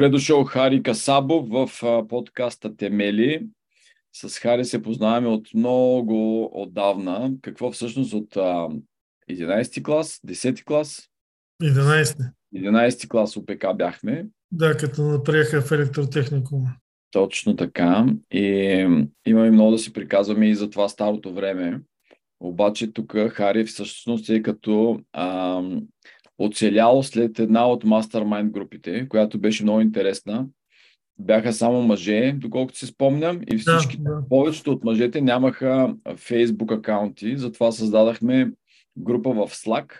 Добре дошъл Хари Касабов в подкаста Темели. С Хари се познаваме от много отдавна. Какво всъщност от 11 клас, 10 клас? 11. 11 клас ОПК бяхме. Да, като наприеха в електротехникум. Точно така. И имаме много да си приказваме и за това старото време. Обаче тук Хари всъщност е като а, оцелял след една от мастермайнд групите, която беше много интересна. Бяха само мъже, доколкото си спомням, и всички, да, да. повечето от мъжете нямаха фейсбук акаунти, затова създадахме група в Slack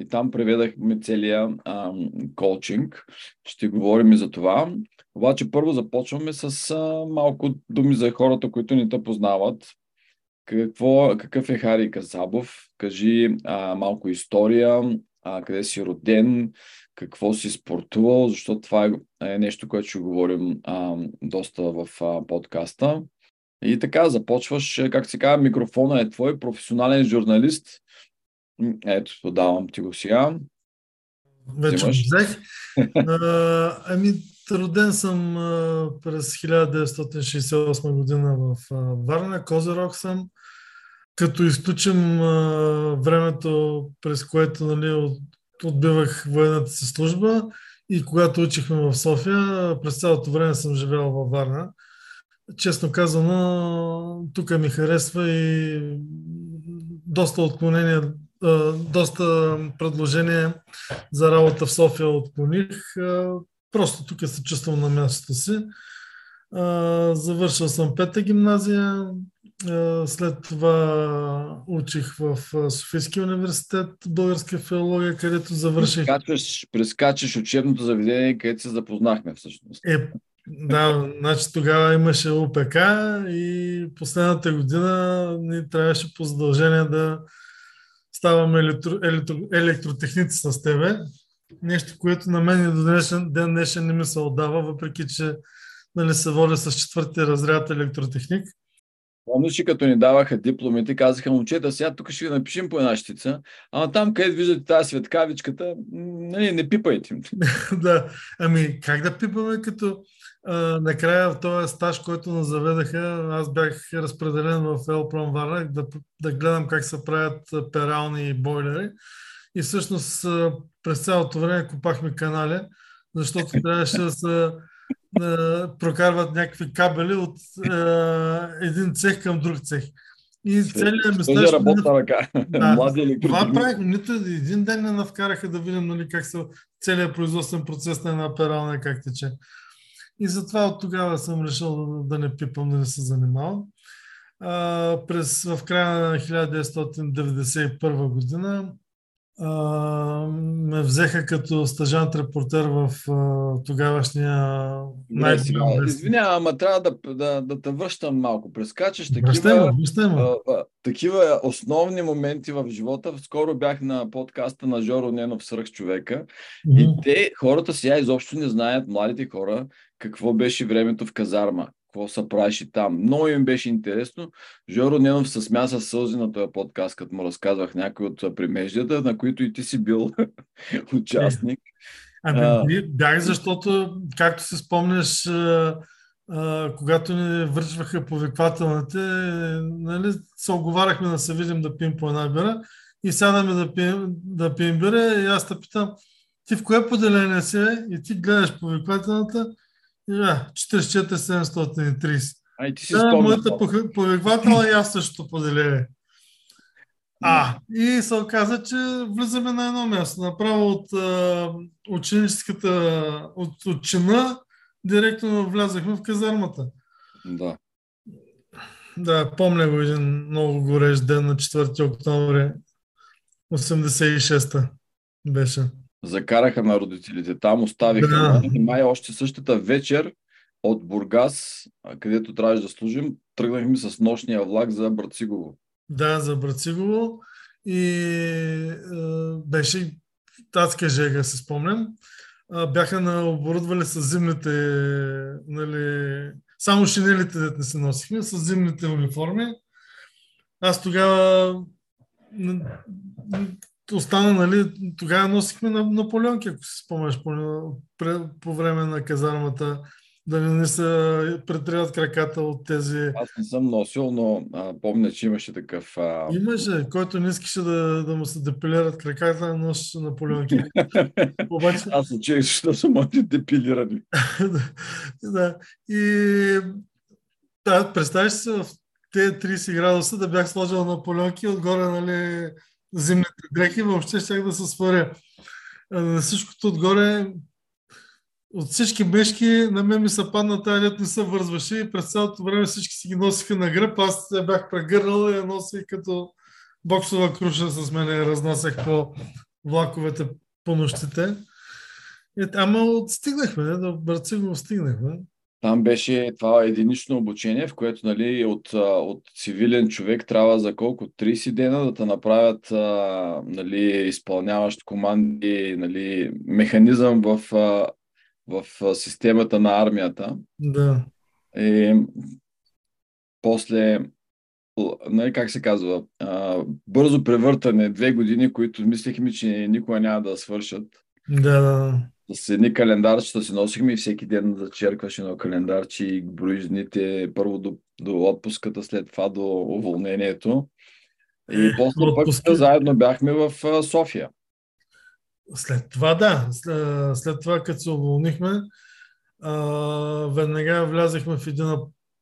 и там преведахме целия а, коучинг. Ще говорим и за това. Обаче първо започваме с а, малко думи за хората, които не те познават. Какво, какъв е Хари Казабов? Кажи а, малко история, а, къде си роден, какво си спортувал, защото това е, е нещо, което ще говорим а, доста в а, подкаста. И така, започваш, как се казва, микрофона е твой, професионален журналист. Ето, подавам ти го сега. Вече взех. ами, роден съм а, през 1968 година в а, Варна, Козирог съм като изключим а, времето, през което нали, от, отбивах военната си служба и когато учихме в София, през цялото време съм живял във Варна. Честно казано, тук ми харесва и доста отклонения, доста предложения за работа в София отклоних. Просто тук се чувствам на мястото си. Завършил съм пета гимназия, след това учих в Софийския университет българска филология, където завърших. Прескачаш, прескачаш учебното заведение, където се запознахме всъщност. Е, да, значи тогава имаше УПК и последната година ни трябваше по задължение да ставаме електро, електро, електротехници с тебе. Нещо, което на мен до днешен ден днешен не ми се отдава, въпреки че нали, се водя с четвърти разряд електротехник. Помниш, че като ни даваха дипломите, казаха, момчета, сега тук ще напишем по една щица, ама там, където виждате тази светкавичката, нали, не пипайте. да, ами как да пипаме, като а, накрая в този стаж, който нас заведаха, аз бях разпределен в Елпром Варна да, да гледам как се правят перални и бойлери. И всъщност през цялото време купахме канали, защото трябваше да се прокарват някакви кабели от е, един цех към друг цех. И целият ми стаж... работна ръка. Да, Млади това правих, нито един ден не навкараха да видим нали, как се целият производствен процес на една перална как тече. И затова от тогава съм решил да, да не пипам, да не се занимавам. А, през, в края на 1991 година ме взеха като стажант репортер в тогавашния най Извинявам, ама трябва да, да, да те връщам малко. Прескачаш такива, а, а, такива основни моменти в живота. Скоро бях на подкаста на Жоро Ненов Сръх човека mm-hmm. и те, хората сега изобщо не знаят, младите хора, какво беше времето в казарма какво се правеше там. Много им беше интересно. Жоро Ненов се смя с сълзи на този подкаст, като му разказвах някои от примеждията, на които и ти си бил участник. Ами, а, бях, защото, както се спомняш, а, когато ни връчваха повиквателните, нали, се оговаряхме да се видим да пием по една бира и сядаме да пием, да пием бира и аз те питам, ти в кое поделение си и ти гледаш повиквателната да, 44-730. Ай, ти си да, моята повиквателна и аз също поделение. А, и се оказа, че влизаме на едно място. Направо от а, ученическата, от, от чина, директно влязахме в казармата. Да. Да, помня го един много горещ ден на 4 октомври 86-та беше закараха на родителите там, оставиха да. и май още същата вечер от Бургас, където трябваше да служим, тръгнахме с нощния влак за Брацигово. Да, за Брацигово и е, беше татска жега, се спомням. Бяха на оборудвали с зимните, нали, само шинелите да не се носихме, с зимните униформи. Аз тогава остана, нали, тогава носихме на Наполеонки, ако си спомняш, по, по време на казармата да не, не се претриват краката от тези... Аз не съм носил, но а, помня, че имаше такъв... А... Имаше, който не искаше да, да му се депилират краката, носи Наполеонки. Обаче... Аз се чех, защото са моите депилирани. да. И да, представяш се в тези 30 градуса да бях сложил Наполеонки отгоре, нали, зимните дрехи, въобще щях да се сваря. На всичкото отгоре от всички мешки на мен ми се падна тази лет не се вързваше и през цялото време всички си ги носиха на гръб. Аз се бях прегърнал и я носих като боксова круша с мен я разнасях по влаковете по нощите. И, ама стигнахме, до Бърци го стигнахме. Там беше това единично обучение, в което нали, от, от цивилен човек трябва за колко? 30 дена да те направят нали, изпълняващ команди, нали, механизъм в в системата на армията. Да. И после, нали, как се казва, бързо превъртане, две години, които мислехме, че никога няма да свършат. Да, да. С едни календарчета си носихме и всеки ден зачеркваш едно календарче и броиш дните първо до, до отпуската, след това до уволнението. И е, после Отпуски... пък заедно бяхме в София. След това да. След, след това, като се уволнихме, а, веднага влязахме в един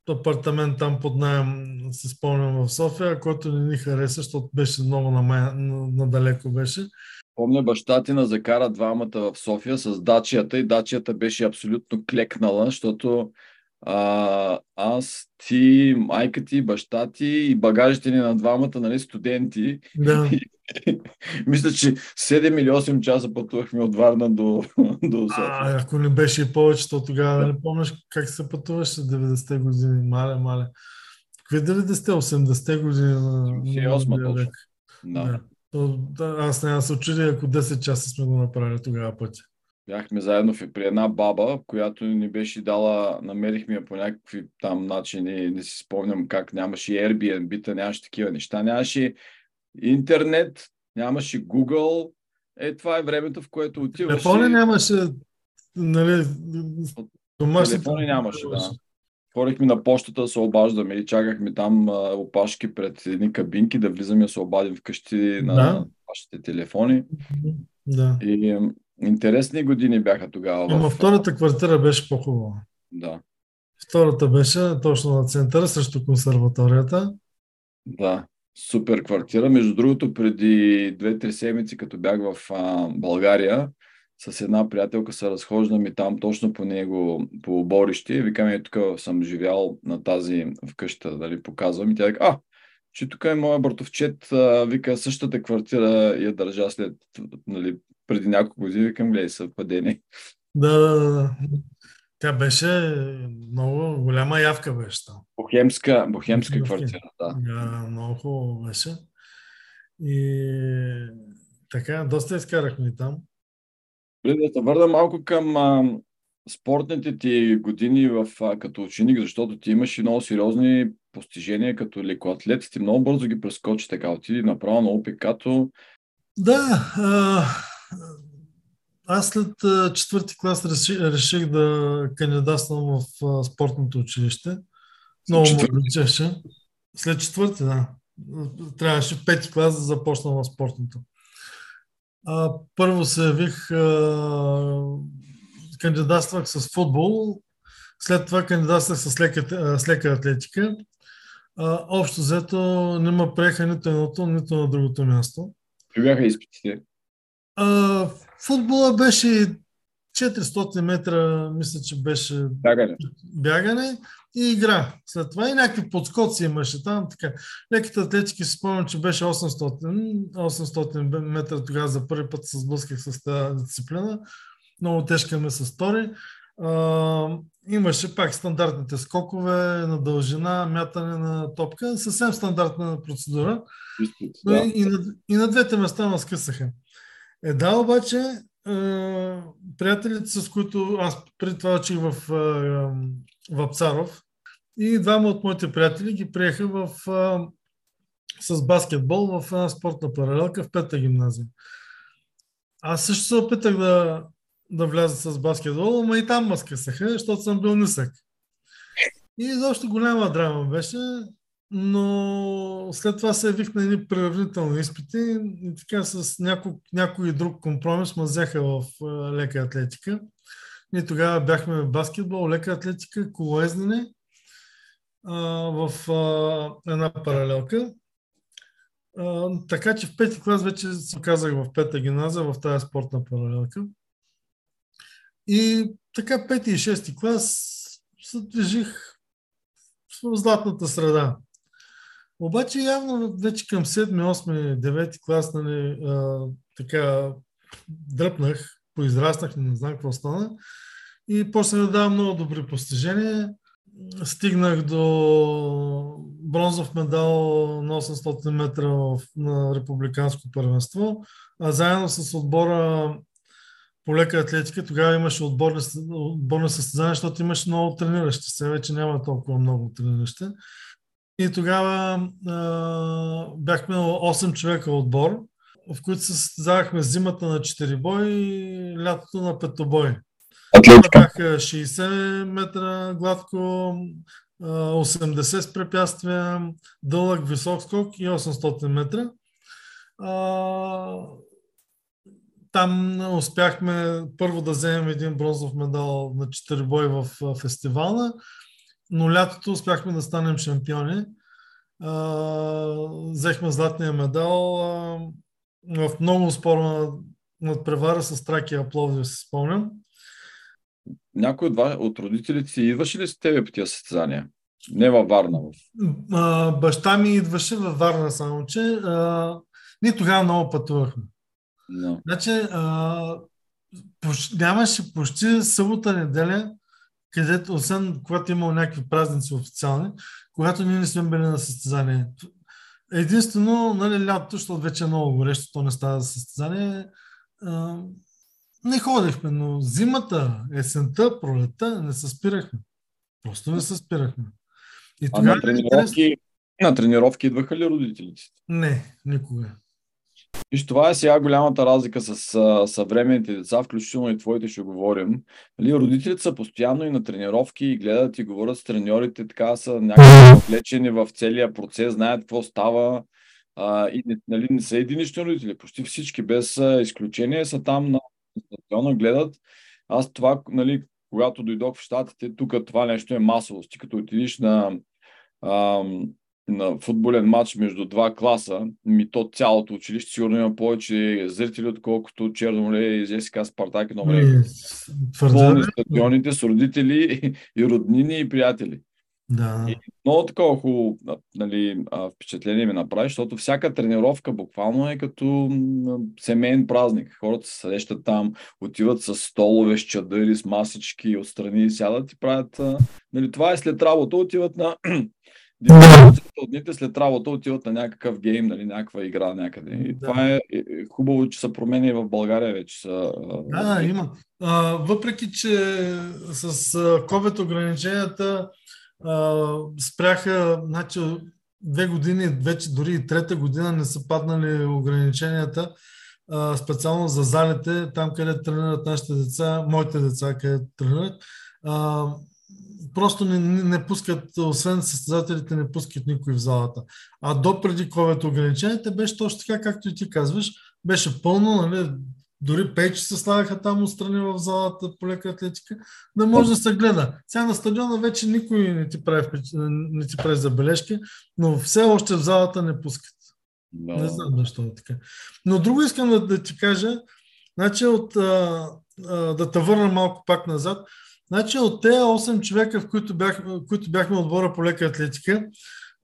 апартамент там под найем, се спомням в София, който не ни хареса, защото беше много надалеко беше. Помня баща ти на закара двамата в София с дачията и дачията беше абсолютно клекнала, защото а, аз, ти, майка ти, баща ти и багажите ни на двамата нали, студенти. Да. Мисля, че 7 или 8 часа пътувахме от Варна до, до София. А, ако не беше и повече, то тогава да. не помниш как се пътуваше 90-те години. Мале, мале. Какви 90-те, 80-те години на, 88 точно. Да. да. То, да, аз не се очудя, ако 10 часа сме го направили тогава пътя. Бяхме заедно при една баба, която ни беше дала, намерихме я по някакви там начини, не си спомням как, нямаше Airbnb-та, нямаше такива неща, нямаше интернет, нямаше Google. Е, това е времето, в което отиваш. Телефони нямаше, нали, домашни. Телефони нямаше, да. Ходихме на почтата да се обаждаме и чакахме там а, опашки пред едни кабинки да влизаме да се обадим вкъщи на да. вашите телефони. Да. И интересни години бяха тогава. Ама в... втората квартира беше по-хубава. Да. Втората беше точно на центъра, срещу консерваторията. Да супер квартира. Между другото, преди 2-3 седмици, като бях в а, България, с една приятелка се разхождам и там точно по него, по борище. Викам, е, тук съм живял на тази вкъща, дали показвам. И тя вика, а, че тук е моя братовчет, вика, същата квартира я държа след, нали, преди няколко години. Викам, гледай, съвпадение. Да, да, да. Тя беше много голяма явка беше там. Бохемска, бохемска квартира, да. да. Много хубаво беше. И така, доста изкарахме там. Да се върна малко към а, спортните ти години в, а, като ученик, защото ти имаш и много сериозни постижения като лекоатлет. Ти много бързо ги прескочи така. Отиди направо на ОПК-то. Да, а, аз след четвърти клас реших, реших да кандидатствам в спортното училище. Много му обичаше. След четвърти, да. Трябваше пети клас да започна в спортното. А, първо се явих, кандидатствах с футбол, след това кандидатствах с лека, с лека атлетика. А, общо взето не ме приеха нито едното, нито на другото място. Какви бяха изпитите? А, футбола беше 400 метра, мисля, че беше бягане. бягане и игра. След това и някакви подскоци имаше там. Така. Леките атлетики си спомням, че беше 800, 800 метра тогава за първи път се сблъсках с тази дисциплина. Много тежка ме се стори. А, имаше пак стандартните скокове на дължина, мятане на топка. Съвсем стандартна процедура. Да. И, на, и на двете места ме скъсаха. Е, да, обаче, е, приятелите, с които аз преди това учих в, е, в Апцаров и двама от моите приятели ги приеха в е, с баскетбол в една спортна паралелка в пета гимназия. Аз също се опитах да, да вляза с баскетбол, но и там ме скъсаха, защото съм бил нисък. И изобщо голяма драма беше, но след това се явих на едни приравнителни изпити и така с някой, някой друг компромис ме взеха в лека атлетика. Ние тогава бяхме в баскетбол, лека атлетика, колоездене в а, една паралелка. А, така че в пети клас вече се оказах в пета гимназия, в тази спортна паралелка. И така пети и шести клас се движих в златната среда. Обаче явно вече към 7, 8, 9 клас, нали, а, така дръпнах, поизраснах, не знам какво стана. И после да давам много добри постижения. Стигнах до бронзов медал на 800 метра на републиканско първенство. А заедно с отбора по лека атлетика, тогава имаше отборни, отборни състезания, защото имаше много трениращи. Сега вече няма толкова много трениращи. И тогава а, бяхме 8 човека отбор, в които се състезавахме зимата на 4 бой и лятото на петобой. Атлетика. Бяха 60 метра гладко, 80 с препятствия, дълъг висок скок и 800 метра. Там успяхме първо да вземем един бронзов медал на 4 бой в фестивала, но лятото успяхме да станем шампиони. взехме златния медал в много спорна надпревара с Тракия Пловдив, си спомням. Някой от, от родителите си идваше ли с тебе по тия състезания? Не във Варна. А, баща ми идваше във Варна, само че а, ние тогава много пътувахме. No. Значи, а, поч, нямаше почти събота неделя, където, освен когато имало някакви празници официални, когато ние не сме били на състезание. Единствено, нали, лятото, защото вече е много горещо, то не става за състезание, а, не ходихме, но зимата, есента, пролета не се спирахме. Просто не се спирахме. И а на тренировки, на тренировки идваха ли родителите? Не, никога. Виж, това е сега голямата разлика с а, съвременните деца, включително и твоите ще говорим. Нали, родителите са постоянно и на тренировки и гледат и говорят с треньорите, така са някакви влечени в целия процес, знаят какво става а, и нали, не са единични родители. Почти всички, без изключение, са там на стадиона, гледат. Аз това, нали, когато дойдох в Штатите, тук това нещо е масово. Ти като отидиш на ам, на футболен матч между два класа, ми то цялото училище сигурно има повече зрители, отколкото Черноле и ЗСК Спартак и Нове. Пълни стадионите с родители и роднини и приятели. Да. И много такова хубаво нали, впечатление ми направи, защото всяка тренировка буквално е като семейен празник. Хората се срещат там, отиват с столове, с чадъри, с масички, отстрани сядат и правят. Нали, това е след работа, отиват на 90% от дните след работа отиват на някакъв гейм, нали, някаква игра някъде. И да. това е, е, е хубаво, че се промени и в България вече. Са, да, има. А, въпреки, че с COVID ограниченията а, спряха, значи две години, вече дори и трета година не са паднали ограниченията, а, специално за залите, там къде тренират нашите деца, моите деца, къде тренират. А, просто не, не, не пускат, освен състезателите, не пускат никой в залата. А до преди COVID ограниченията беше точно така, както и ти казваш, беше пълно, нали, дори пейчи се слагаха там отстрани в залата по лека атлетика, да може да се гледа. Сега на стадиона вече никой не ти прави, не ти прави забележки, но все още в залата не пускат. No. Не знам защо е така. Но друго искам да, да ти кажа, значи от, а, а, да те върна малко пак назад. Значи от тези 8 човека, в които, бях, които бяхме отбора по лека атлетика,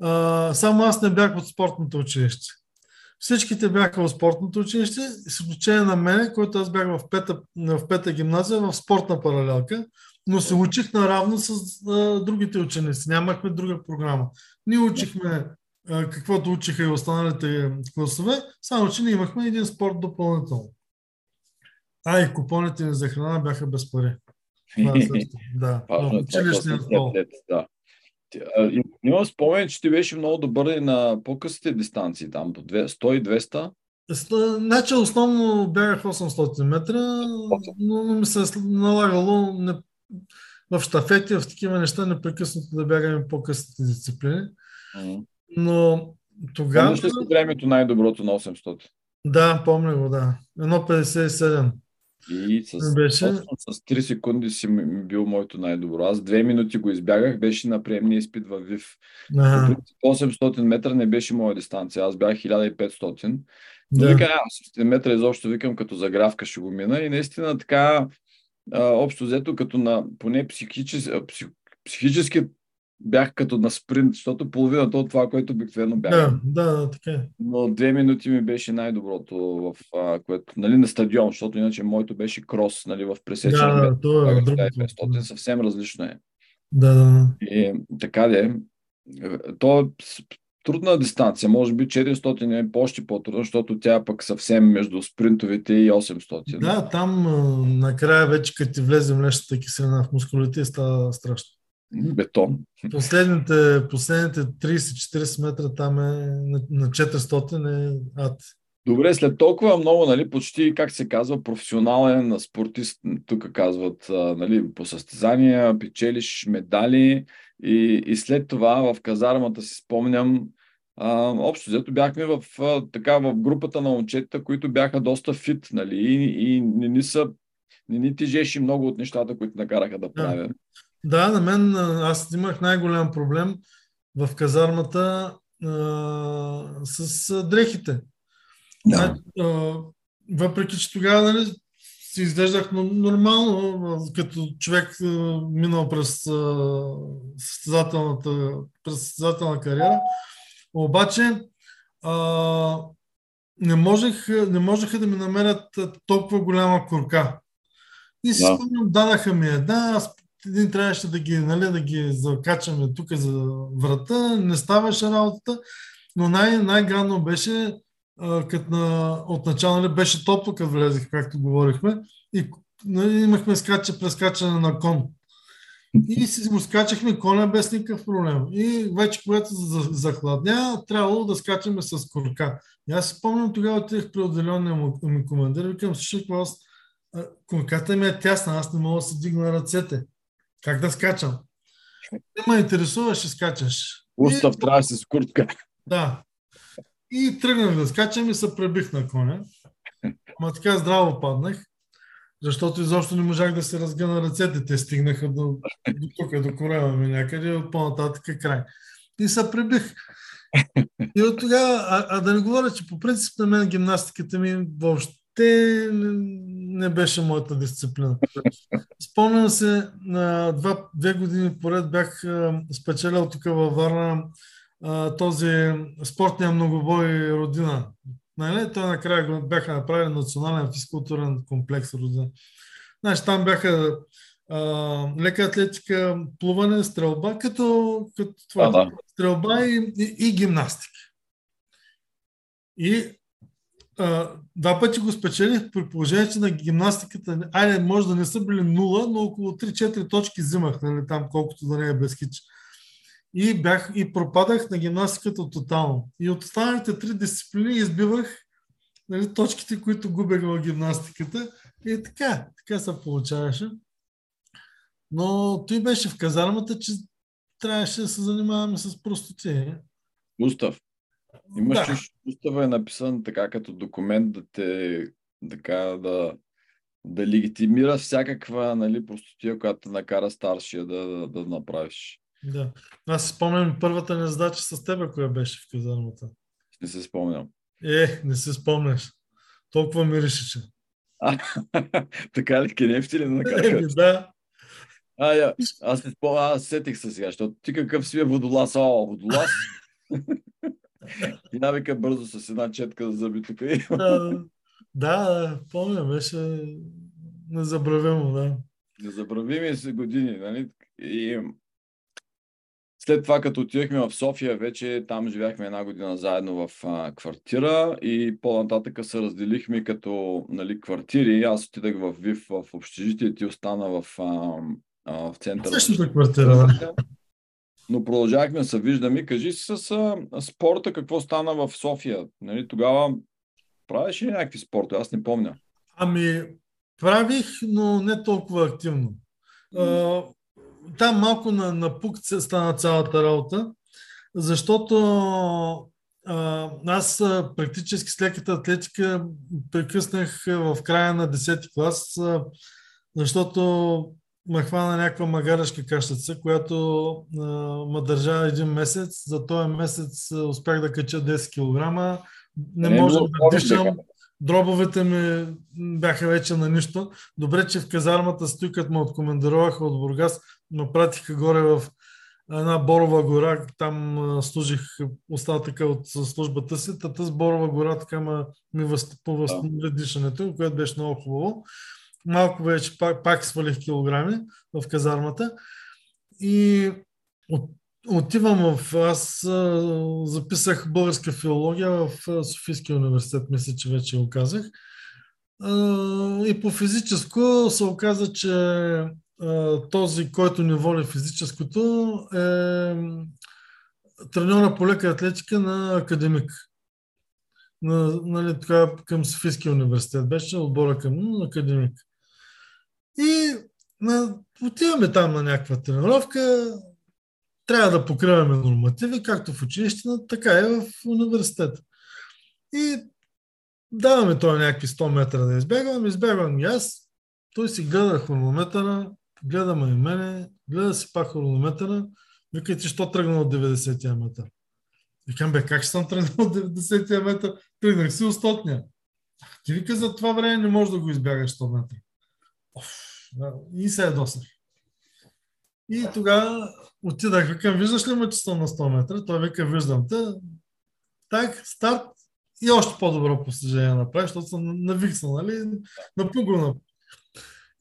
а, само аз не бях от спортното училище. Всичките бяха в спортното училище, с изключение на мене, който аз бях в пета, в пета гимназия в спортна паралелка, но се учих наравно с а, другите ученици. Нямахме друга програма. Ние учихме а, каквото учиха и останалите класове, само че ние имахме един спорт допълнително. А и купоните ни за храна бяха без пари. Това е също, да. Да. Имам спомен, че ти беше много добър и на по-късите дистанции, там до 100 и 200. Значи основно бягах 800 метра, но ми се е налагало не, в штафети, в такива неща непрекъснато да бягаме по-късните дисциплини. Но тогава... Помниш ли си времето най-доброто на 800? Да, помня го, да. 1.57. И с, беше... с 3 секунди си бил моето най-добро. Аз две минути го избягах, беше на приемния изпит във ВИВ. Ага. 800 метра не беше моя дистанция, аз бях 1500. Да. Вика, 800 метра изобщо викам като загравка ще го мина и наистина така а, общо взето като на поне психически, псих, психически бях като на спринт, защото половината от това, което обикновено бях. Да, да, така е. Но две минути ми беше най-доброто в а, което, нали, на стадион, защото иначе моето беше крос, нали, в пресечение. Да, да, то е другото. 500, съвсем различно е. Да, да. И така де. То е трудна дистанция, може би 400 е още по-трудно, защото тя е пък съвсем между спринтовите и 800. Да, там накрая вече като ти влезе млечната киселина в мускулите става страшно. Бетон. Последните, последните 30-40 метра там е на 400 е ад. Добре, след толкова много, нали, почти, как се казва, професионален спортист, тук казват, нали, по състезания, печелиш медали и, и след това в казармата си спомням, а, общо взето бяхме в, а, така, в групата на момчета, които бяха доста фит, нали, и, и не ни са не ни тежеше много от нещата, които накараха да правя. Да, на мен аз имах най-голям проблем в казармата а, с дрехите. Да. Значи, а, въпреки, че тогава нали, си изглеждах нормално, като човек минал през състезателната, през състезателна кариера, обаче а, не, можех, не можеха да ми намерят толкова голяма курка. И си да. спомням, дадаха ми една, аз един трябваше да ги, нали, да ги закачаме тук за врата, не ставаше работата, но най- най-гадно беше, като на, от начало нали, беше топло, като влезех, както говорихме, и нали, имахме скача, прескачане на кон. И си го скачахме коня без никакъв проблем. И вече, когато захладня, трябвало да скачаме с корка. И аз си помням, тогава отидах при отделения ми командир, викам, слушай, аз корката ми е тясна, аз не мога да се дигна ръцете. Как да скачам? Не ме интересува, ще скачаш. Устав и... трябва с куртка. Да. И тръгнах да скачам и се пребих на коня. Ама така здраво паднах, защото изобщо не можах да се разгъна ръцете. Те стигнаха до, до тук, до корема ми някъде, от по-нататък е край. И се пребих. И от тогава, а, а да не говоря, че по принцип на мен гимнастиката ми въобще не беше моята дисциплина. Спомням се, на два, две години поред бях спечелял тук във Варна този спортния многобой Родина. Нали? Той накрая бяха направили национален физкултурен комплекс Родина. Значи, там бяха а, лека атлетика, плуване, стрелба, като, като това, а, да. стрелба и, и, и гимнастика. И а, два пъти го спечелих при положение, че на гимнастиката, айде, може да не са били нула, но около 3-4 точки взимах, нали, там колкото да не е без хич. И, бях, и пропадах на гимнастиката тотално. И от останалите три дисциплини избивах нали, точките, които губех в гимнастиката. И така, така се получаваше. Но той беше в казармата, че трябваше да се занимаваме с простоти. Устав. Имаш да. ли устава е написан така като документ да те така да, да легитимира всякаква нали, простотия, която те накара старшия да, да, да направиш. Да. Аз спомням първата ни задача с теб, коя беше в казармата. Не се спомням. Е, не се спомняш. Толкова миришеше. така ли, кенефти ли накара? Е, да. А, я, аз не спомням, аз сетих се сега, защото ти какъв си е водолаз? О, водолаз? И навика бързо с една четка за зъби тук. Да, да, помня, беше незабравимо, да. Незабравими си години, нали? И след това, като отидехме в София, вече там живяхме една година заедно в а, квартира и по-нататъка се разделихме като нали, квартири. Аз отидах в ВИВ в общежитие, ти остана в, а, а, в центъра. Същата квартира, да. Но продължавахме да се виждаме. Кажи си с а, спорта какво стана в София. Нали, тогава правиш ли някакви спорта? Аз не помня. Ами, правих, но не толкова активно. А, там малко на, на пук стана цялата работа, защото а, аз практически с леката атлетика прекъснах в края на 10 клас, защото ме хвана някаква магарашка кашица, която а, ме държа един месец. За този месец успях да кача 10 кг. Не, не можем да дишам. Дробовете ми бяха вече на нищо. Добре, че в казармата стои, като ме откомандироваха от Бургас, ме пратиха горе в една Борова гора, там служих остатъка от службата си, тата с Борова гора така ме, ми възстанови дишането, което беше много хубаво. Малко вече пак, пак свалих килограми в казармата и от, отивам в... Аз а, записах българска филология в Софийския университет, мисля, че вече го казах. А, и по физическо се оказа, че този, който ни води физическото, е треньора по лека атлетика на академик. На, нали, така, към Софийския университет беше, отбора към академик. И на, отиваме там на някаква тренировка, трябва да покриваме нормативи, както в училище, така и в университет. И даваме той някакви 100 метра да избягвам, избягвам и аз, той си гледа хронометъра, гледа ме и мене, гледа си пак хронометъра, вика ти, що тръгна от 90-я метър? Викам, бе, как ще съм тръгнал от 90-я метър? Тръгнах си от 100 Ти вика, за това време не можеш да го избягаш 100 метра. И се ядосах. И тогава отидах, викам, виждаш ли ме, че на 100 метра? Той вика, виждам те. Так, старт и още по-добро постижение направи, защото съм навиксан, нали? Напугал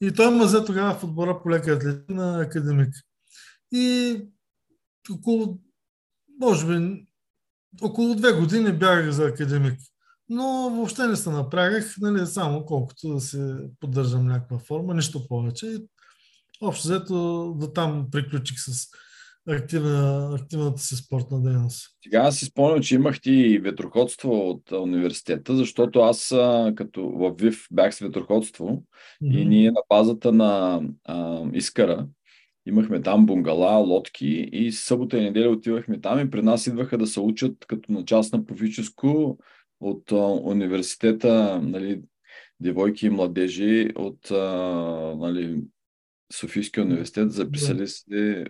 и той ме взе тогава в отбора по лека атлетика на академик. И около, може би, около две години бягах за академик. Но въобще не се напрягах, нали, само колкото да се поддържам някаква форма, нищо повече. И общо взето до там приключих с активна, активната си спортна дейност. Сега си спомням, че имах ти ветроходство от университета, защото аз като в ВИВ бях с ветроходство mm-hmm. и ние на базата на а, Искара имахме там бунгала, лодки и събота и неделя отивахме там и при нас идваха да се учат като на част на профическо от а, университета, нали, девойки и младежи от а, нали, Софийския университет, записали се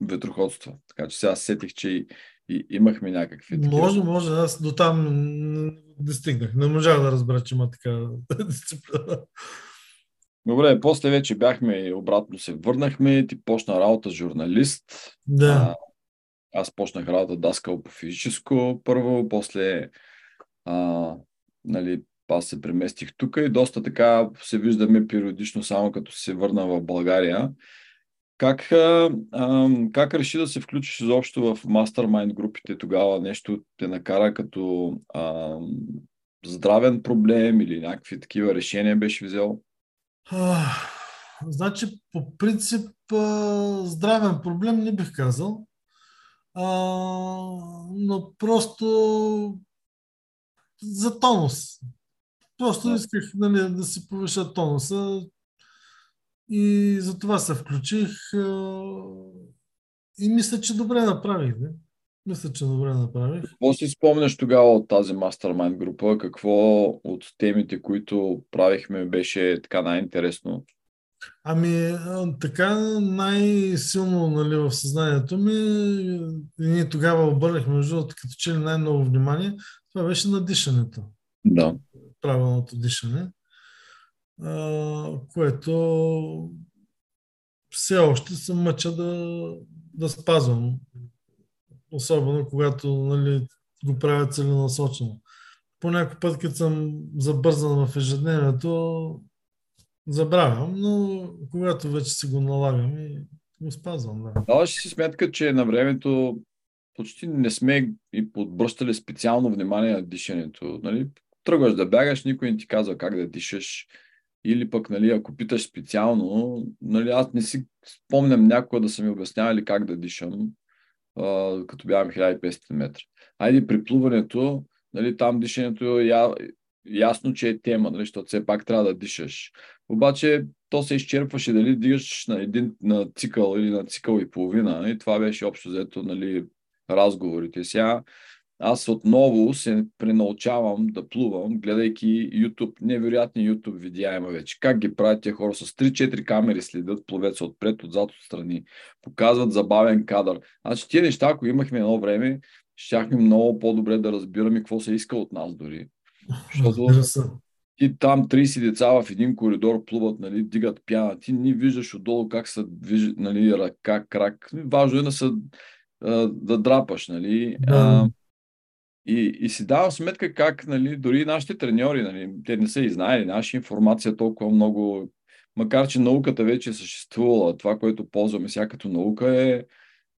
ветроходство. Така че сега сетих, че и, и имахме някакви. Такива. Може, може. Аз до там не стигнах. Не можах да разбера, че има така дисциплина. Добре, после вече бяхме и обратно се върнахме. Ти почна работа журналист. Да. А, аз почнах работа даскал по физическо първо, после а, нали, аз се преместих тук и доста така се виждаме периодично, само като се върна в България. Как, а, как реши да се включиш изобщо в мастермайнд групите тогава? Нещо те накара като а, здравен проблем или някакви такива решения беше взел? А, значи, по принцип, а, здравен проблем не бих казал. А, но просто за тонус. Просто да. исках нали, да си повиша тонуса. И за това се включих и мисля, че добре направих. Не? Мисля, че добре направих. Какво си спомняш тогава от тази мастермайн група? Какво от темите, които правихме, беше така най-интересно? Ами, така най-силно нали, в съзнанието ми, и ние тогава обърнахме, между като че ли най-много внимание, това беше на дишането. Да. Правилното дишане което все още се мъча да, да спазвам. Особено когато нали, го правя целенасочено. По някой път, като съм забързан в ежедневието, забравям, но когато вече си го налагам и го спазвам. Да. Даваш си сметка, че на времето почти не сме и подбръщали специално внимание на дишането. Нали? Тръгваш да бягаш, никой не ти казва как да дишаш или пък, нали, ако питаш специално, нали, аз не си спомням някога да са ми обяснявали как да дишам. а, като бягаме 1500 метра. Айде при плуването, нали, там дишането е я, ясно, че е тема, нали, защото все пак трябва да дишаш. Обаче то се изчерпваше дали дигаш на един на цикъл или на цикъл и половина. И това беше общо взето нали, разговорите. Сега аз отново се пренаучавам да плувам, гледайки YouTube, невероятни YouTube видеа има вече. Как ги правят тези хора с 3-4 камери следят пловеца отпред, отзад, отстрани. Показват забавен кадър. Значи тия неща, ако имахме едно време, щяхме много по-добре да разбираме какво се иска от нас дори. Защото ти там 30 деца в един коридор плуват, нали, дигат пяна. Ти не виждаш отдолу как се движи, нали, ръка, крак. Важно е да да драпаш, нали. Да. А, и, и си давам сметка как, нали, дори нашите треньори, нали, те не са и знаели, наша информация толкова много, макар че науката вече е съществувала, това, което ползваме сега като наука е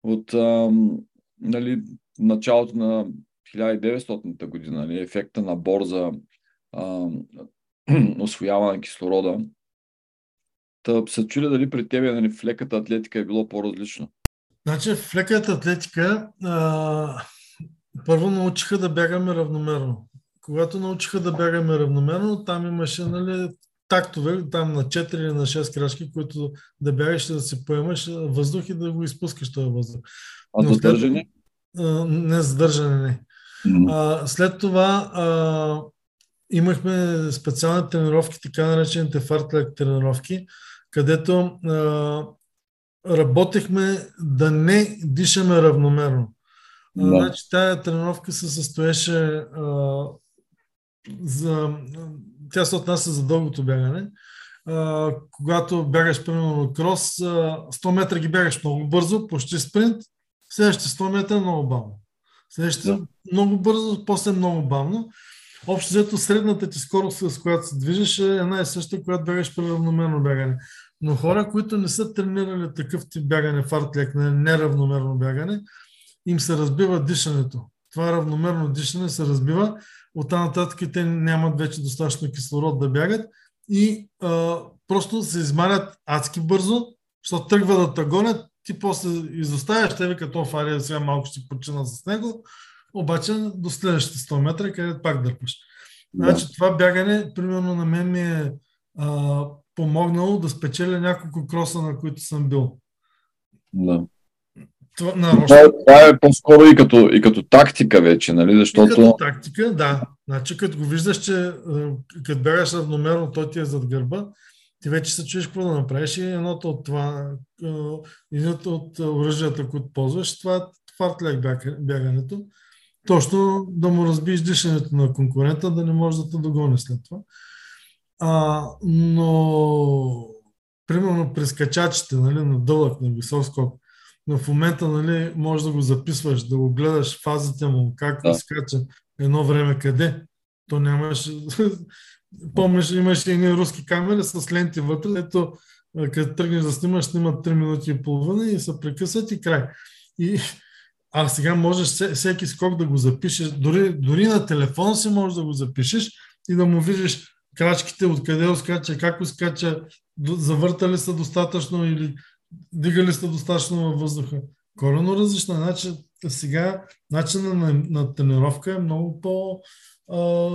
от ам, нали, началото на 1900-та година, нали, ефекта на борза, ам, освояване на кислорода. Та се чуля дали при тебе нали, в леката атлетика е било по-различно. Значи в леката атлетика а, първо научиха да бягаме равномерно. Когато научиха да бягаме равномерно, там имаше нали, тактове, там на 4 или на 6 крачки, които да бягаш, да си поемаш въздух и да го изпускаш този въздух. А Но задържане? След, не, задържане не. Mm-hmm. А, след това а, имахме специални тренировки, така наречените фартлек тренировки, където а, работехме да не дишаме равномерно. Да. Значи, тая тренировка се състоеше а, за... Тя се отнася за дългото бягане. А, когато бягаш примерно на крос, а, 100 метра ги бягаш много бързо, почти спринт, следващите 100 метра много бавно. Следващите да. много бързо, после много бавно. Общо взето средната ти скорост, с която се движиш е една и съща, която бягаш при равномерно бягане. Но хора, които не са тренирали такъв тип бягане, фартлек, неравномерно бягане, им се разбива дишането. Това равномерно дишане се разбива. Оттам нататък те нямат вече достатъчно кислород да бягат и а, просто се измарят адски бързо, защото тръгва да тъгонят, ти после изоставяш, те викат, о, Фария, сега малко ще почина с него, обаче до следващите 100 метра, където пак дърпаш. Значи това бягане, примерно на мен ми е а, помогнало да спечеля няколко кроса, на които съм бил. Да. Това, това, е, това е по-скоро и като, и като тактика вече, нали? Защото... И като тактика, да. Значи, като го виждаш, че като бягаш равномерно, той ти е зад гърба, ти вече се чуеш какво да направиш и едното от това, едното от оръжията, които ползваш, това е фартлек бягането. Точно да му разбиеш дишането на конкурента, да не може да те догони след това. А, но, примерно, при скачачите, нали, на дълъг, на висок скок, но в момента нали, можеш да го записваш, да го гледаш фазите му, как да. скача едно време къде. То нямаш... Помниш, имаше едни руски камери с ленти вътре, ето като тръгнеш да снимаш, снимат 3 минути и половина и се прекъсват и край. И, а сега можеш всеки скок да го запишеш, дори, дори на телефон си можеш да го запишеш и да му видиш крачките, откъде скача, как скача, завърта ли са достатъчно или дигали сте достатъчно във въздуха. Корено различна. Значи, сега начинът на, на тренировка е много по... А...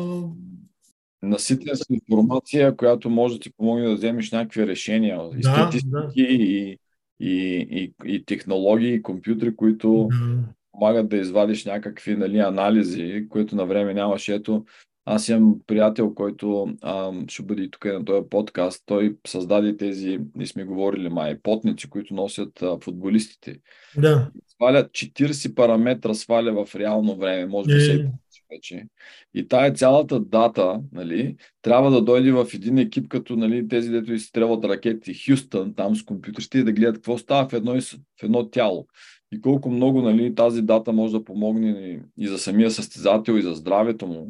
Наситен с информация, която може да ти помогне да вземеш някакви решения. И да, статистики, да. И, и, и, и технологии, и компютри, които да. помагат да извадиш някакви нали, анализи, които на време нямаше. Ето, аз имам приятел, който а, ще бъде и тук на този подкаст. Той създаде тези, ние сме говорили май, потници, които носят а, футболистите. Да. Свалят 40 параметра, сваля в реално време, може би се вече. И тая цялата дата, нали, трябва да дойде в един екип, като нали, тези, дето изстрелват ракети, Хюстън, там с компютрите и да гледат какво става в едно, в едно тяло. И колко много нали, тази дата може да помогне и за самия състезател, и за здравето му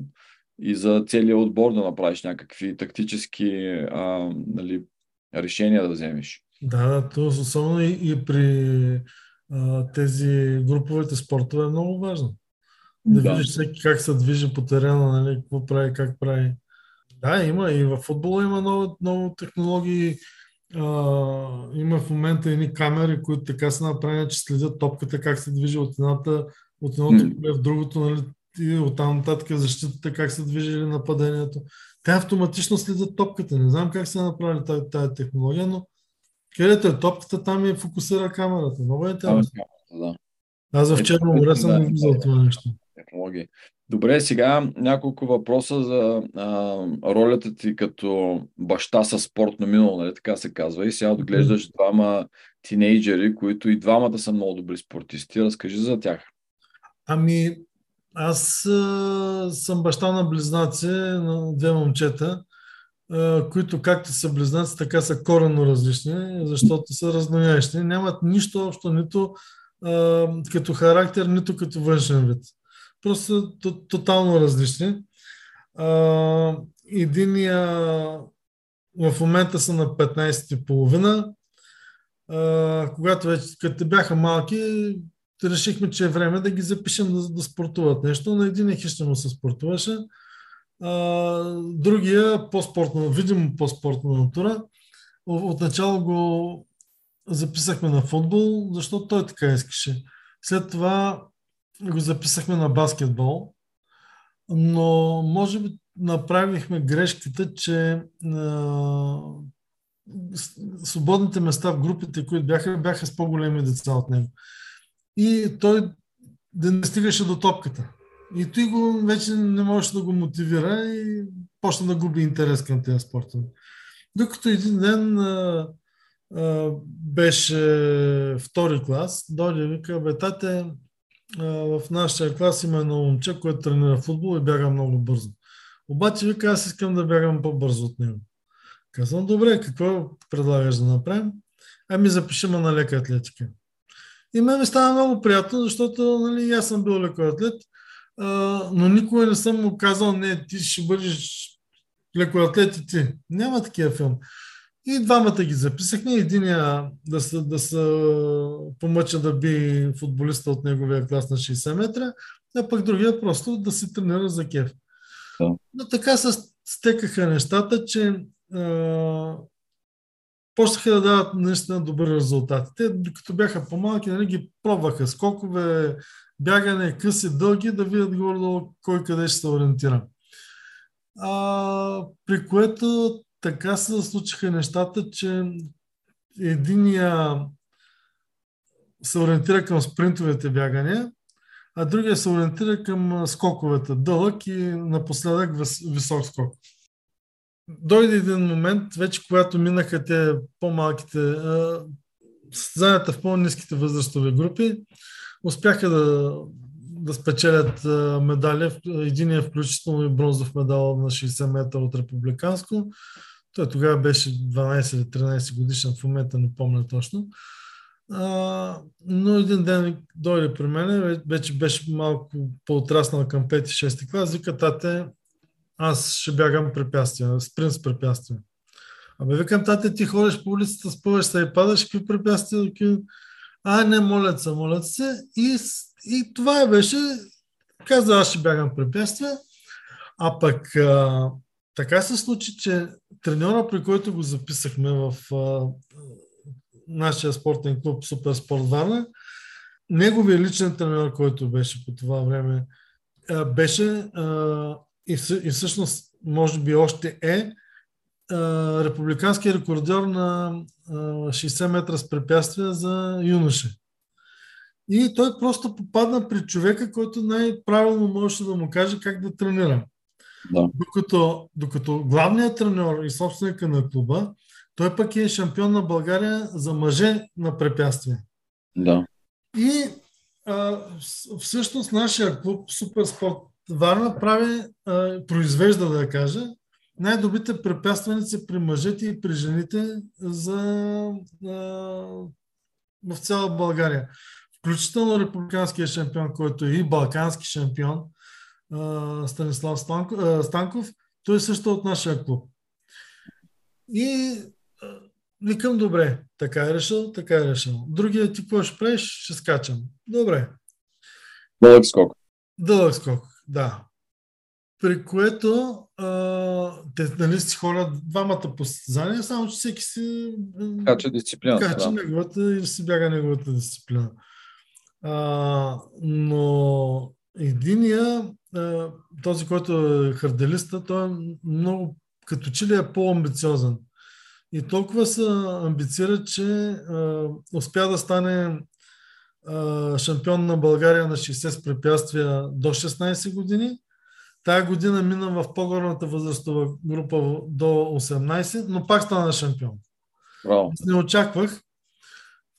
и за целия отбор да направиш някакви тактически а, нали, решения да вземеш. Да, да, то особено и, и при а, тези груповите спортове е много важно. Да, да видиш всеки как се движи по терена, нали, какво прави, как прави. Да, има и в футбола има много, много технологии, А, има в момента едни камери, които така са направени, че следят топката как се движи от едната, от едното mm. в другото, нали, и оттам нататък защитата, как се движи нападението. Те автоматично следят топката. Не знам как са направили тази, тази технология, но където е топката, там е фокусира камерата. Много е интересно. Да. Аз в Черно море съм виждал това нещо. Технологии. Добре, сега няколко въпроса за а, ролята ти като баща със спортно минало, нали така се казва. И сега отглеждаш двама тинейджери, които и двамата са много добри спортисти. Разкажи за тях. Ами, аз а, съм баща на близнаци, на две момчета, а, които както са близнаци, така са коренно различни, защото са разноящи. Нямат нищо общо нито а, като характер, нито като външен вид. Просто тотално различни. А, единия в момента са на 15.30. когато вече, като бяха малки, решихме, че е време да ги запишем да, да спортуват нещо. На един хищно му се спортуваше. А, другия, по-спортно, видимо по-спортна натура, отначало го записахме на футбол, защото той така искаше. След това го записахме на баскетбол, но може би направихме грешката, че а, свободните места в групите, които бяха, бяха с по-големи деца от него и той да не стигаше до топката. И той го вече не можеше да го мотивира и почна да губи интерес към тези спорта. Докато един ден а, а, беше втори клас, дойде и вика, бе, тате, а, в нашия клас има едно момче, което тренира футбол и бяга много бързо. Обаче вика, аз искам да бягам по-бързо от него. Казвам, добре, какво предлагаш да направим? Ами запишем на лека атлетика. И мен ми става много приятно, защото нали, аз съм бил лекоатлет, но никога не съм му казал, не, ти ще бъдеш лекоатлет и ти. Няма такива филм. И двамата ги записахме. Единия да се, да се помъча да би футболиста от неговия клас на 60 метра, а пък другия просто да се тренира за кеф. Да. Но така се стекаха нещата, че а, почнаха да дават наистина добри резултати. Те, докато бяха по-малки, нали, ги пробваха скокове, бягане, къси, дълги, да видят горе кой къде ще се ориентира. А, при което така се случиха нещата, че единия се ориентира към спринтовете бягания, а другия се ориентира към скоковете, дълъг и напоследък висок скок дойде един момент, вече когато минаха те по-малките, състезанията в по-низките възрастови групи, успяха да, да спечелят медали, един е включително и бронзов медал на 60 метра от републиканско. Той тогава беше 12 или 13 годишен, в момента не помня точно. А, но един ден дойде при мен, вече беше малко по-отраснал към 5-6 клас, вика, тате, аз ще бягам препятствия, спринт с препятствия. Абе, викам, тате, ти ходиш по улицата, спъваш се и падаш, какви препятствия? А, не, молят се, молят се. И, и това е беше, каза, аз ще бягам препятствия. А пък а, така се случи, че треньора, при който го записахме в а, нашия спортен клуб Супер Спорт Варна, неговия личен треньор, който беше по това време, а, беше а, и, и всъщност може би още е републикански рекордьор на 60 метра с препятствия за юноше. И той просто попадна при човека, който най-правилно можеше да му каже как да тренира. Да. Докато, докато главният треньор и собственика на клуба, той пък е шампион на България за мъже на препятствия. Да. И а, всъщност нашия клуб Суперспорт Варна прави, а, произвежда, да кажа, най-добрите препятственици при мъжете и при жените за, а, в цяла България. Включително републиканския шампион, който е и балкански шампион, а, Станислав Станков, а, Станков, той е също от нашия клуб. И а, викам, добре, така е решил, така е решил. Другия ти какво ще правиш? Ще скачам. Добре. Дълъг скок. Дълъг скок. Да. при което а, те нали, си ходят двамата по състезания, само че всеки си кача дисциплина. Кача да. неговата или си бяга неговата дисциплина. А, но единия, а, този, който е харделиста, той е много, като че ли е по-амбициозен. И толкова се амбицира, че а, успя да стане шампион на България на 60 с препятствия до 16 години Тая година мина в по-горната възрастова група до 18, но пак стана шампион. Wow. Не очаквах.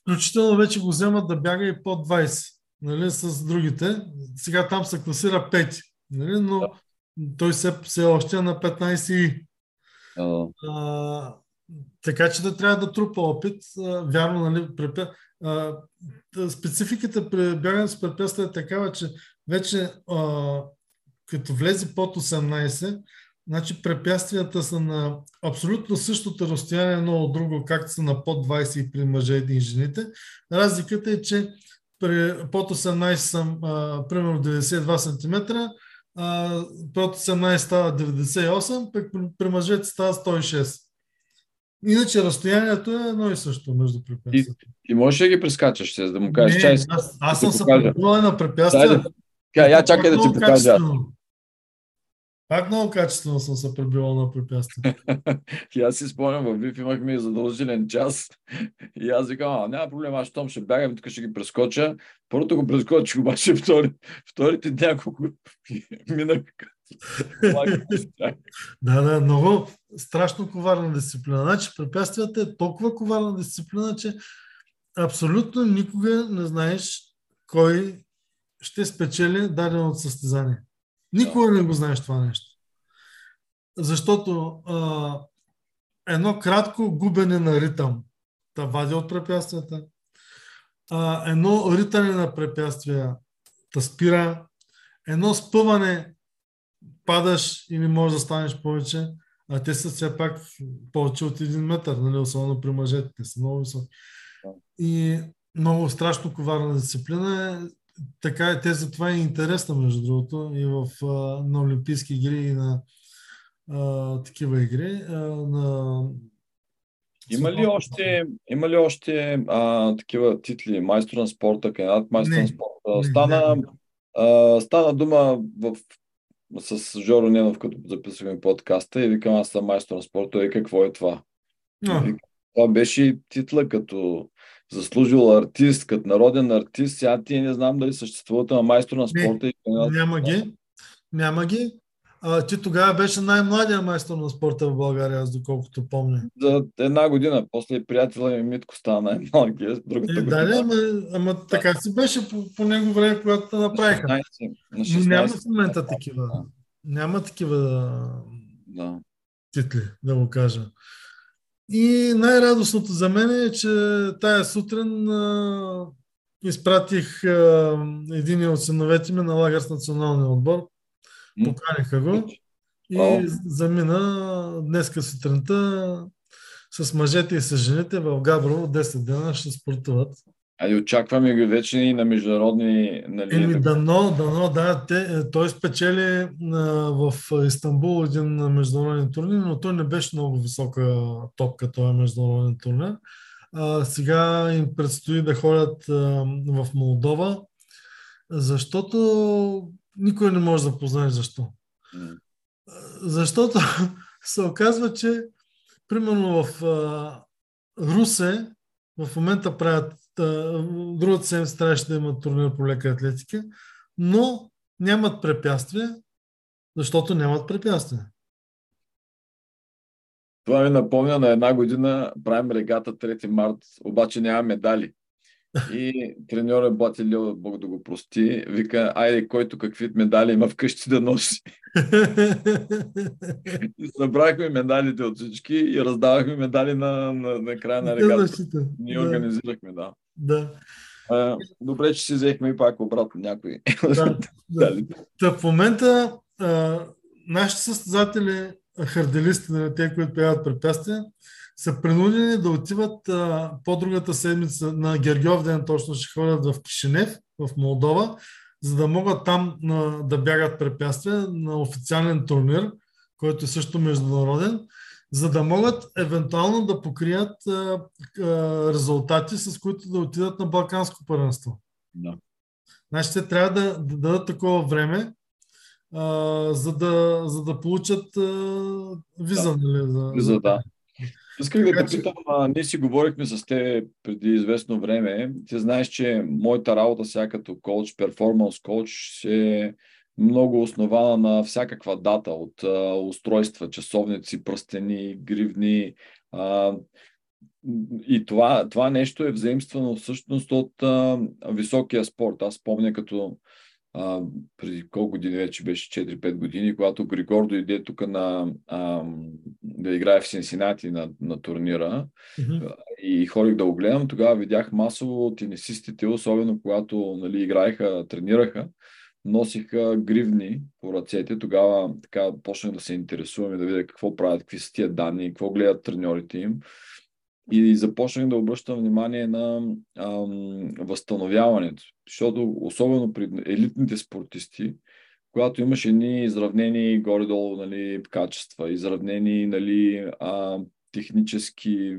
Включително вече го вземат да бяга и под 20, нали, с другите. Сега там се класира 5, нали, но той се, се още е на 15 и. Uh. А, така че да трябва да трупа опит. А, вярно, нали, препе... а, спецификата при бягане с препятствия е такава, че вече а, като влезе под 18, значи препятствията са на абсолютно същото разстояние едно от друго, както са на под 20 при мъже и жените. Разликата е, че при под 18 съм а, примерно 92 см, а, под 18 става 98, пък при, мъжете става 106. Иначе разстоянието е едно и също между препятствията. И, и можеш да ги прескачаш, да му кажеш, чай. Аз, аз съм се на препятствия. я чакай да ти покажа. Пак много качествено съм се пребивал на препятствие. и аз си спомням, в ВИФ имахме задължителен час. И аз викам, а, няма проблем, аз щом ще бягам, тук ще ги прескоча. Първото го прескочих, обаче втори, вторите няколко минах. да, да, много страшно коварна дисциплина. Значи препятствията е толкова коварна дисциплина, че абсолютно никога не знаеш кой ще спечели дадено състезание. Никога не го знаеш това нещо. Защото а, едно кратко губене на ритъм да вади от препятствията, а, едно ритане на препятствия да спира, едно спъване падаш и не можеш да станеш повече, а те са все пак повече от един метър, нали, особено при мъжете, те са много високи. И много страшно коварна дисциплина е така е, те затова е интересна, между другото, и в, на Олимпийски игри и на а, такива игри. А, на... Има ли още, има ли още а, такива титли? Майстор на спорта, кандидат майстор на спорта? Стана, не, не. А, стана дума в, с Жоро Ненов, като записваме подкаста и викам аз съм майстор на спорта и какво е това? No. Това беше титла като заслужил артист, като народен артист. Сега ти не знам дали съществуват на майстор на спорта. Не, и... Няма ги. Няма ги. А, ти тогава беше най-младия майстор на спорта в България, аз доколкото помня. За една година. После приятела ми Митко стана най-малкият. Другата е, да, ама, ама да. така си беше по, по него време, когато те направиха. На 16, на 16, няма в момента такива. Да. Няма такива да. титли, да го кажа. И най-радостното за мен е, че тая сутрин а, изпратих а, един от синовете ми на лагер с националния отбор. Поканиха го и замина днеска сутринта с мъжете и с жените в Габрово 10 дена ще спортуват. А и очакваме ги вече и на международни... Нали, Еми, дано, дано, да. Те, той спечели а, в Истанбул един международен турнир, но той не беше много висока топка, този международен турнир. А, сега им предстои да ходят а, в Молдова, защото никой не може да познае защо. Mm. Защото се оказва, че примерно в а, Русе в момента правят другата седмица трябваше да имат турнир по лека атлетика, но нямат препятствия, защото нямат препятствия. Това ми напомня на една година правим регата 3 март, обаче няма медали. И треньор е Батилио, Бог да го прости, вика, айде, който какви медали има вкъщи да носи. и събрахме медалите от всички и раздавахме медали на, на, на края на регата. Ние да. организирахме, да. Да. А, добре, че си взехме и пак обратно някои. Да, да. да. в момента а, нашите състезатели, харделисти, нали, те, които правят препятствия, са принудени да отиват а, по другата седмица на Гергиов ден, точно ще ходят в Кишинев, в Молдова, за да могат там на, да бягат препятствия на официален турнир, който е също международен, за да могат евентуално да покрият а, а, резултати, с които да отидат на Балканско първенство. Да. Значи те трябва да, да дадат такова време, а, за, да, за да получат а, виза. Да. Нали, за, виза, да. Исках да те питам, а, ние си говорихме с те преди известно време. Ти знаеш, че моята работа сега като коуч, перформанс коуч е много основана на всякаква дата от а, устройства, часовници, пръстени, гривни. А, и това, това нещо е взаимствано всъщност от а, високия спорт. Аз помня като а, преди колко години вече беше 4-5 години, когато Григор дойде тук на, а, да играе в Синсинати на, на турнира mm-hmm. и ходих да го гледам, тогава видях масово тенисистите, особено когато нали, играеха, тренираха, носиха гривни по ръцете. Тогава така почнах да се интересувам и да видя какво правят, какви са тия данни, какво гледат треньорите им. И започнах да обръщам внимание на ам, възстановяването. Защото особено при елитните спортисти, когато имаш едни изравнени горе-долу нали, качества, изравнени нали, а, технически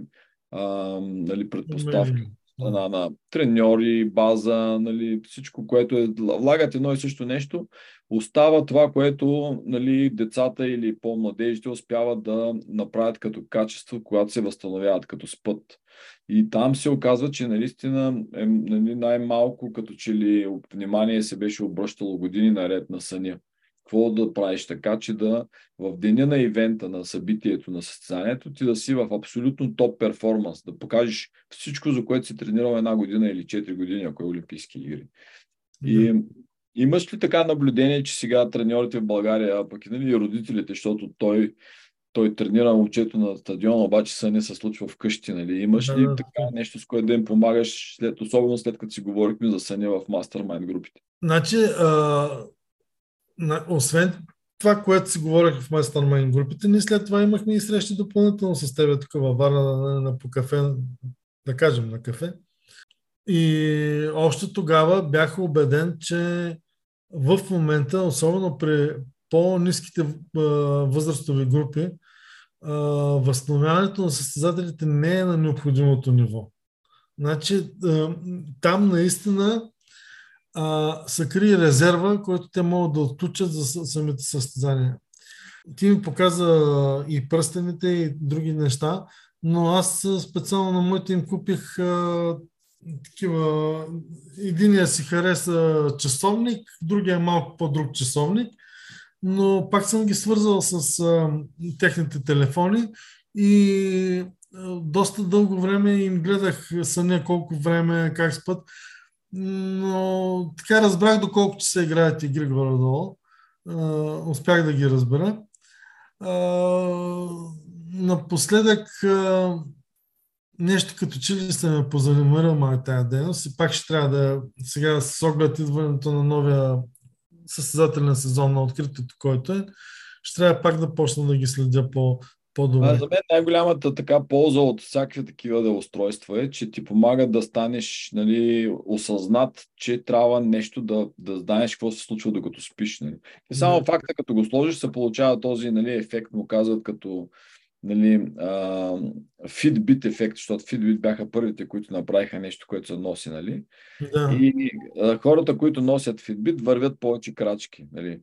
а, нали, предпоставки, страна на треньори, база, нали, всичко, което е, влагат едно и също нещо, остава това, което нали, децата или по-младежите успяват да направят като качество, когато се възстановяват като спът. И там се оказва, че наистина е, нали, най-малко като че ли внимание се беше обръщало години наред на съня какво да правиш така, че да в деня на ивента, на събитието, на състезанието, ти да си в абсолютно топ перформанс, да покажеш всичко, за което си тренирал една година или 4 години, ако е Олимпийски игри. И имаш ли така наблюдение, че сега треньорите в България, а пък и нали, родителите, защото той той тренира момчето на стадиона, обаче са не се случва вкъщи. Нали? Имаш ли да, така нещо, с което да им помагаш, след, особено след като си говорихме за съня в мастермайн групите? Значи, а, освен това, което си говорих в Mastermind групите, ние след това имахме и срещи допълнително с теб тук във Варна на, на, на, по кафе, да кажем на кафе. И още тогава бях убеден, че в момента, особено при по-низките възрастови групи, възстановяването на състезателите не е на необходимото ниво. Значи, там наистина а, са крие резерва, който те могат да отключат за самите състезания. Ти ми показа и пръстените и други неща, но аз специално на моите им купих а, такива... Единия си хареса часовник, другия е малко по-друг часовник, но пак съм ги свързал с а, техните телефони и доста дълго време им гледах съня колко време, как спът но така разбрах доколко че се играят игри горе-долу. успях да ги разбера. напоследък нещо като че ли се ме позанимира май тази дейност и пак ще трябва да сега с оглед идването на новия състезателен сезон на откритото, който е, ще трябва пак да почна да ги следя по, по-добре. А, за мен най-голямата така полза от всякакви такива устройства е, че ти помагат да станеш нали, осъзнат, че трябва нещо да, да знаеш какво се случва докато спиш. Нали. И само да. факта, като го сложиш, се получава този нали, ефект, му казват като нали, uh, Fitbit ефект, защото Fitbit бяха първите, които направиха нещо, което се носи. Нали? Да. И а, хората, които носят Fitbit, вървят повече крачки. Нали?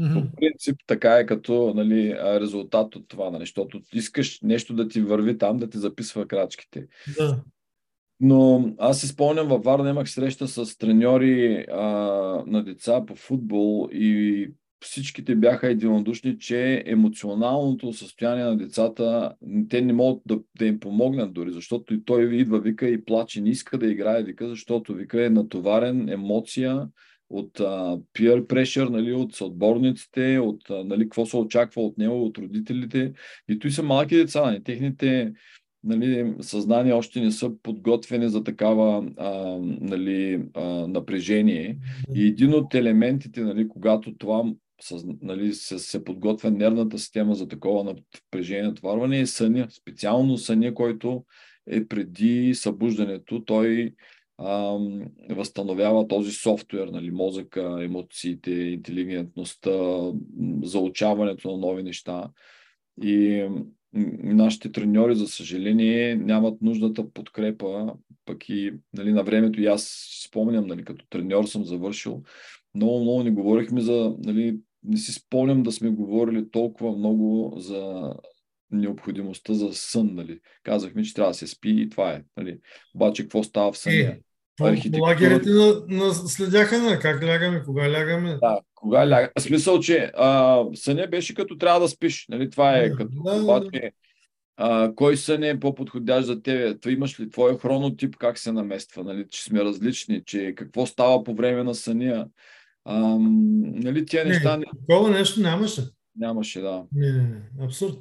Mm-hmm. По принцип така е като нали, резултат от това, нали, защото искаш нещо да ти върви там, да ти записва крачките. Да. Но аз си спомням, във Варна имах среща с треньори а, на деца по футбол и всичките бяха единодушни, че емоционалното състояние на децата, те не могат да, да им помогнат дори, защото и той идва, вика и плаче, не иска да играе, вика, защото вика е натоварен, емоция, от а, peer pressure, нали, от съотборниците, от нали, какво се очаква от него, от родителите. И той са малки деца, нали, техните нали, съзнания още не са подготвени за такава а, нали, а, напрежение. И един от елементите, нали, когато това нали, се, се подготвя нервната система за такова напрежение, натварване, е съня. Специално съня, който е преди събуждането. Той възстановява този софтуер, нали, мозъка, емоциите, интелигентността, заучаването на нови неща. И нашите треньори, за съжаление, нямат нужната подкрепа, пък и нали, на времето и аз спомням, нали, като треньор съм завършил, много, много не говорихме за, нали, не си спомням да сме говорили толкова много за необходимостта за сън. Нали. Казахме, че трябва да се спи и това е. Нали. Обаче какво става в съня? Архитектура... Лагерите на, на следяха на как лягаме, кога лягаме. Да, кога лягаме. Смисъл, че а, съня беше като трябва да спиш. Нали? Това е да, като да, обаче, а, кой сън е по-подходящ за тебе? Това имаш ли твой хронотип, как се намества? Нали? Че сме различни, че какво става по време на съня? А, нали, тия не, неща... Не... Такова нещо нямаше. Нямаше, да. Не, не, не. Абсурд.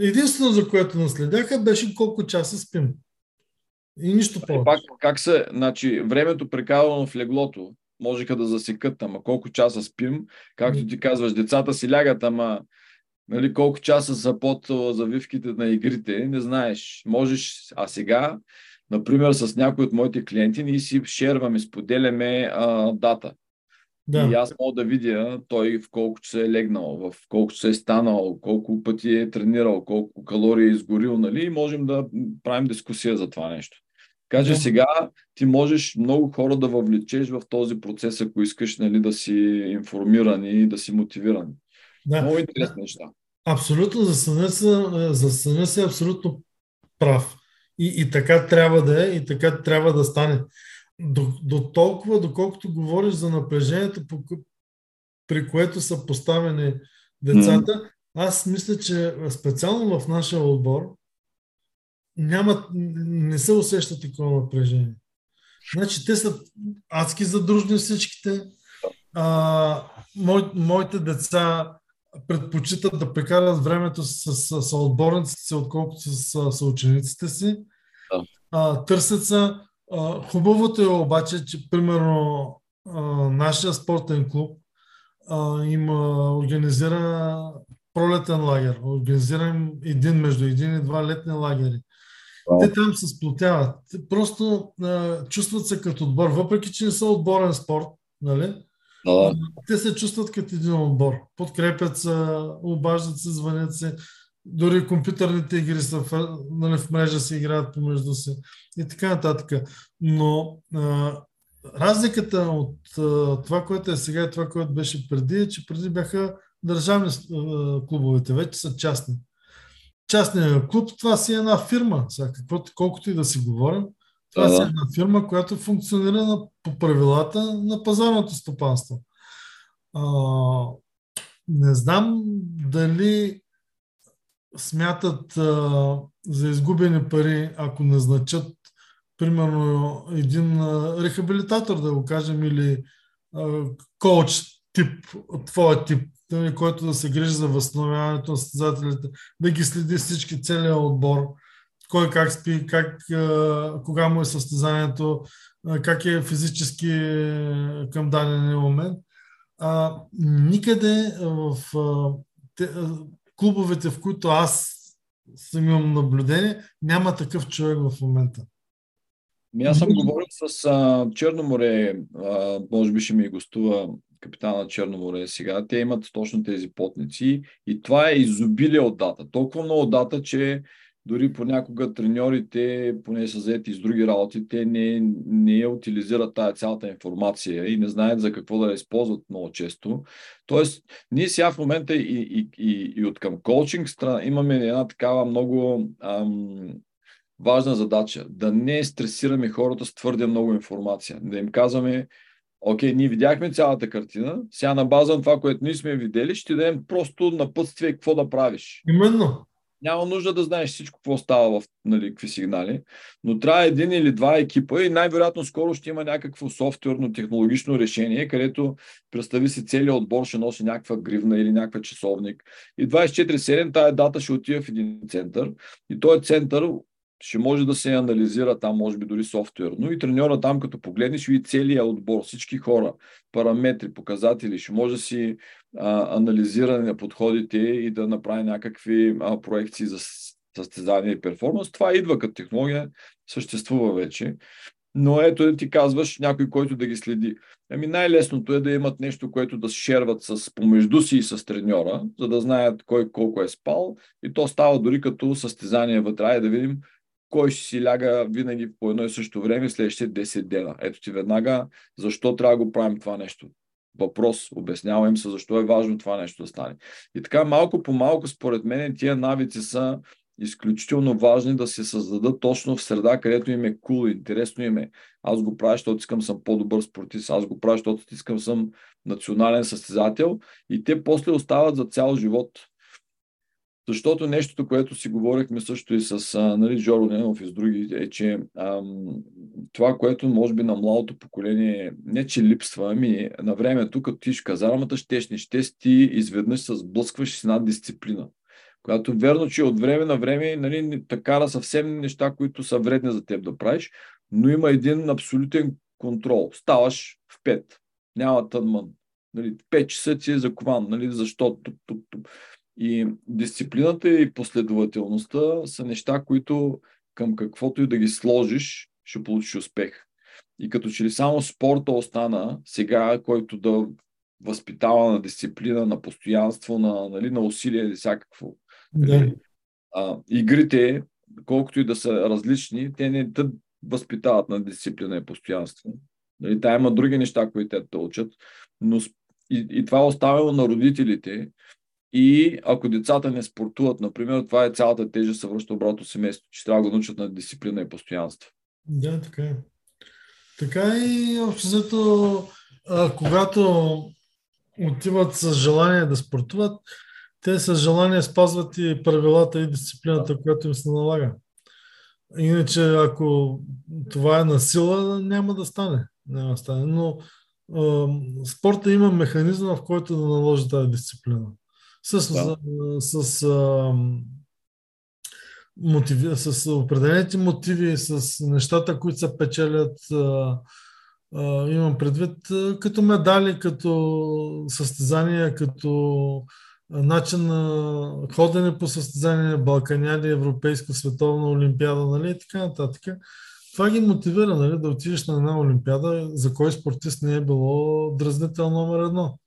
Единствено, за което наследяха, беше колко часа спим. И нищо повече. Пак, как се, значи, времето прекарано в леглото, можеха да засекат, ама колко часа спим, както ти казваш, децата си лягат, ама нали, колко часа са под завивките на игрите, не знаеш. Можеш, а сега, например, с някой от моите клиенти, ние си шерваме, споделяме а, дата. Да. И аз мога да видя той в колко часа е легнал, в колко часа е станал, колко пъти е тренирал, колко калории е изгорил, нали? И можем да правим дискусия за това нещо. Така че да. сега ти можеш много хора да въвлечеш в този процес, ако искаш нали, да си информиран и да си мотивиран. Да. Много интересни неща. Абсолютно, за съня, за съня си абсолютно прав. И, и така трябва да е, и така трябва да стане до, до толкова, доколкото говориш за напрежението, по, при което са поставени децата, mm. аз мисля, че специално в нашия отбор няма, не се усеща такова напрежение. Значи те са адски задружни всичките. А, мой, моите деца предпочитат да прекарат времето с, с, с отборниците си, отколкото с, с учениците си. А, търсят са хубавото е обаче, че примерно нашия спортен клуб има организира пролетен лагер. Организирам един между един и два летни лагери. Те там се сплотяват. Просто а, чувстват се като отбор, въпреки че не са отборен спорт, нали? Да. Те се чувстват като един отбор. Подкрепят се, обаждат се, звънят се. Дори компютърните игри са в, нали, в мрежа се играят помежду си и така нататък. Но а, разликата от а, това, което е сега и това, което беше преди, е, че преди бяха държавни а, клубовете, вече са частни. Частният клуб, това си е една фирма, сега, каквото, колкото и да си говорим, това си е една фирма, която функционира на, по правилата на пазарното стопанство. А, не знам дали смятат а, за изгубени пари, ако назначат примерно един а, рехабилитатор, да го кажем, или а, коуч тип, твоя тип, нали, който да се грижи за възстановяването на състезателите, да ги следи всички, целият отбор, кой как спи, как, а, кога му е състезанието, а, как е физически към даден момент. А, никъде в а, те, клубовете, в които аз съм имам наблюдение, няма такъв човек в момента. Ми аз съм говорил с а, Черноморе, а, може би ще ми гостува капитана Черноморе сега. Те имат точно тези потници и това е изобилие от дата. Толкова много дата, че дори понякога треньорите, поне са заети с други работи, те не, не я утилизират тая цялата информация и не знаят за какво да я използват много често. Тоест, ние сега в момента и, и, и, и от към коучинг страна имаме една такава много ам, важна задача. Да не стресираме хората с твърде много информация. Да им казваме, окей, ние видяхме цялата картина, сега на база на това, което ние сме видели, ще дадем просто напътствие какво да правиш. Именно. Няма нужда да знаеш всичко, какво става в нали, какви сигнали, но трябва един или два екипа и най-вероятно скоро ще има някакво софтуерно технологично решение, където представи си целият отбор ще носи някаква гривна или някаква часовник. И 24-7 тая дата ще отива в един център и този център ще може да се анализира там, може би дори софтуерно и треньора там, като погледнеш и целият отбор, всички хора, параметри, показатели, ще може да си а, анализиране на подходите и да направи някакви а, проекции за състезание и перформанс. Това идва като технология, съществува вече. Но ето да ти казваш някой, който да ги следи. Ами най-лесното е да имат нещо, което да шерват с помежду си и с треньора, за да знаят кой колко е спал. И то става дори като състезание вътре. да видим кой ще си ляга винаги по едно и също време следващите 10 дена. Ето ти веднага защо трябва да го правим това нещо. Въпрос, обяснява им се защо е важно това нещо да стане. И така малко по малко, според мен, тия навици са изключително важни да се създадат точно в среда, където им е кул, cool, интересно им е. Аз го правя, защото искам съм по-добър спортист, аз го правя, защото искам съм национален състезател и те после остават за цял живот. Защото нещото, което си говорихме също и с нали, Жоро Ненов и с други, е, че ам, това, което може би на младото поколение не че липсва, ами на времето, като ти в казармата, щеш не щеш, ти изведнъж се сблъскваш с една дисциплина. Която верно, че от време на време нали, така съвсем неща, които са вредни за теб да правиш, но има един абсолютен контрол. Ставаш в 5. Няма тънман. Нали, 5 часа ти е закован. Нали, защо? Туп, туп, туп. И дисциплината и последователността са неща, които към каквото и да ги сложиш, ще получиш успех. И като че ли само спорта остана сега, който да възпитава на дисциплина, на постоянство, на, нали, на усилие или всякакво. Да. Нали, а, игрите, колкото и да са различни, те не те възпитават на дисциплина и постоянство. Нали, та има други неща, които те да учат, но и, и това е оставено на родителите и ако децата не спортуват, например, това е цялата тежест се връща обратно семейство, че трябва да го научат на дисциплина и постоянство. Да, така е. Така и обществото, когато отиват с желание да спортуват, те с желание спазват и правилата и дисциплината, която им се налага. Иначе, ако това е на сила, няма да стане. Няма да стане. Но е, спорта има механизъм, в който да наложи тази дисциплина с, да. с, с, а, мотиви, с определените мотиви, с нещата, които се печелят. А, а, имам предвид като медали, като състезания, като начин на ходене по състезание, Балканяди, Европейска, Световна Олимпиада, нали, и така нататък. Това ги мотивира, нали, да отидеш на една Олимпиада, за кой спортист не е било дразнител номер едно.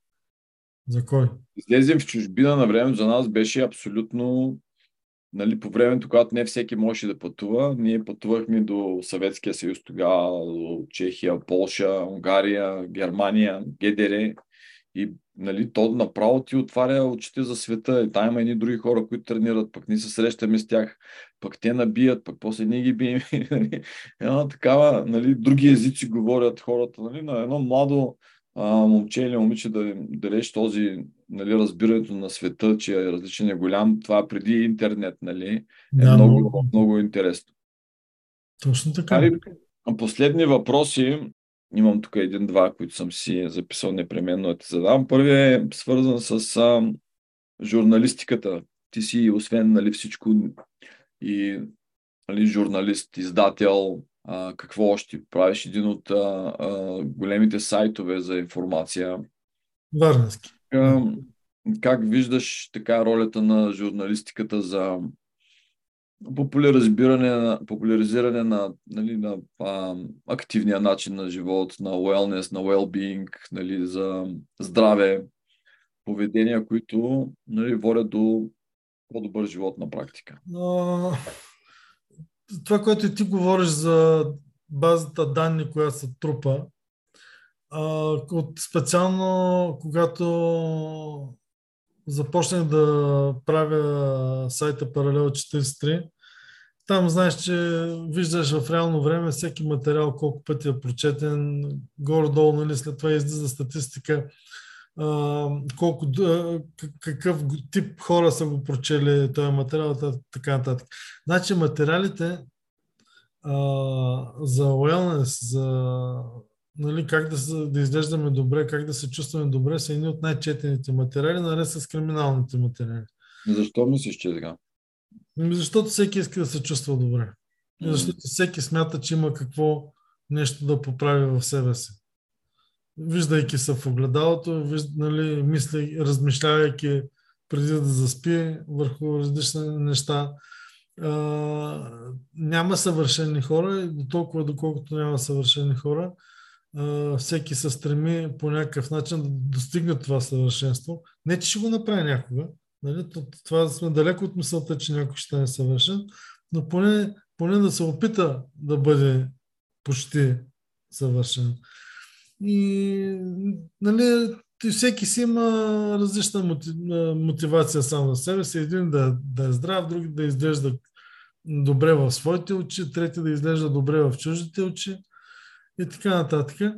За кой? Излезем в чужбина на времето за нас беше абсолютно нали, по времето, когато не всеки можеше да пътува, ние пътувахме до Съветския съюз тогава, до Чехия, Полша, Унгария, Германия, ГДР. И нали, то направо ти отваря очите за света. И там има едни други хора, които тренират, пък ние се срещаме с тях, пък те набият, пък после ние ги бием. Нали. Една такава, нали, други езици говорят хората. Нали, на едно младо а, момче или момиче да далеч този нали, разбирането на света, че е различен е голям, това преди интернет, нали, е да, много, много, много интересно. Точно така. Али, последни въпроси, имам тук един-два, които съм си записал непременно да ти задам. Първият е свързан с а, журналистиката. Ти си, освен нали, всичко и нали, журналист, издател, а, какво още? Правиш един от а, а, големите сайтове за информация. Варненски. А, как виждаш така ролята на журналистиката за популяризиране популяризиране на, нали, на а, активния начин на живот, на wellness, на well-being, нали, за здраве, поведения, които нали, водят до по-добър живот на практика? Но, това, което и ти говориш за базата данни, която се трупа, а, от специално когато започнах да правя сайта Паралел 43, там знаеш, че виждаш в реално време всеки материал, колко пъти е прочетен, горе-долу, нали, след това излиза статистика, колко, какъв тип хора са го прочели този материал, така нататък. Значи материалите а, за wellness, за нали, как да, се, да изглеждаме добре, как да се чувстваме добре, са едни от най-четените материали, наред с криминалните материали. Защо мислиш, че е така? Ами, защото всеки иска да се чувства добре. Защото всеки смята, че има какво нещо да поправи в себе си. Виждайки се в огледалото, вижд, нали, мисли, размишлявайки преди да заспи върху различни неща. а, няма съвършени хора и до толкова доколкото няма съвършени хора, а, всеки се стреми по някакъв начин да достигне това съвършенство. Не, че ще го направи някога. Нали? Това сме далеко от мисълта, че някой ще е съвършен, но поне, поне да се опита да бъде почти съвършен. И нали, всеки си има различна мотивация само за себе си. Един да, да е здрав, други да изглежда добре в своите очи, трети да изглежда добре в чуждите очи и така нататък.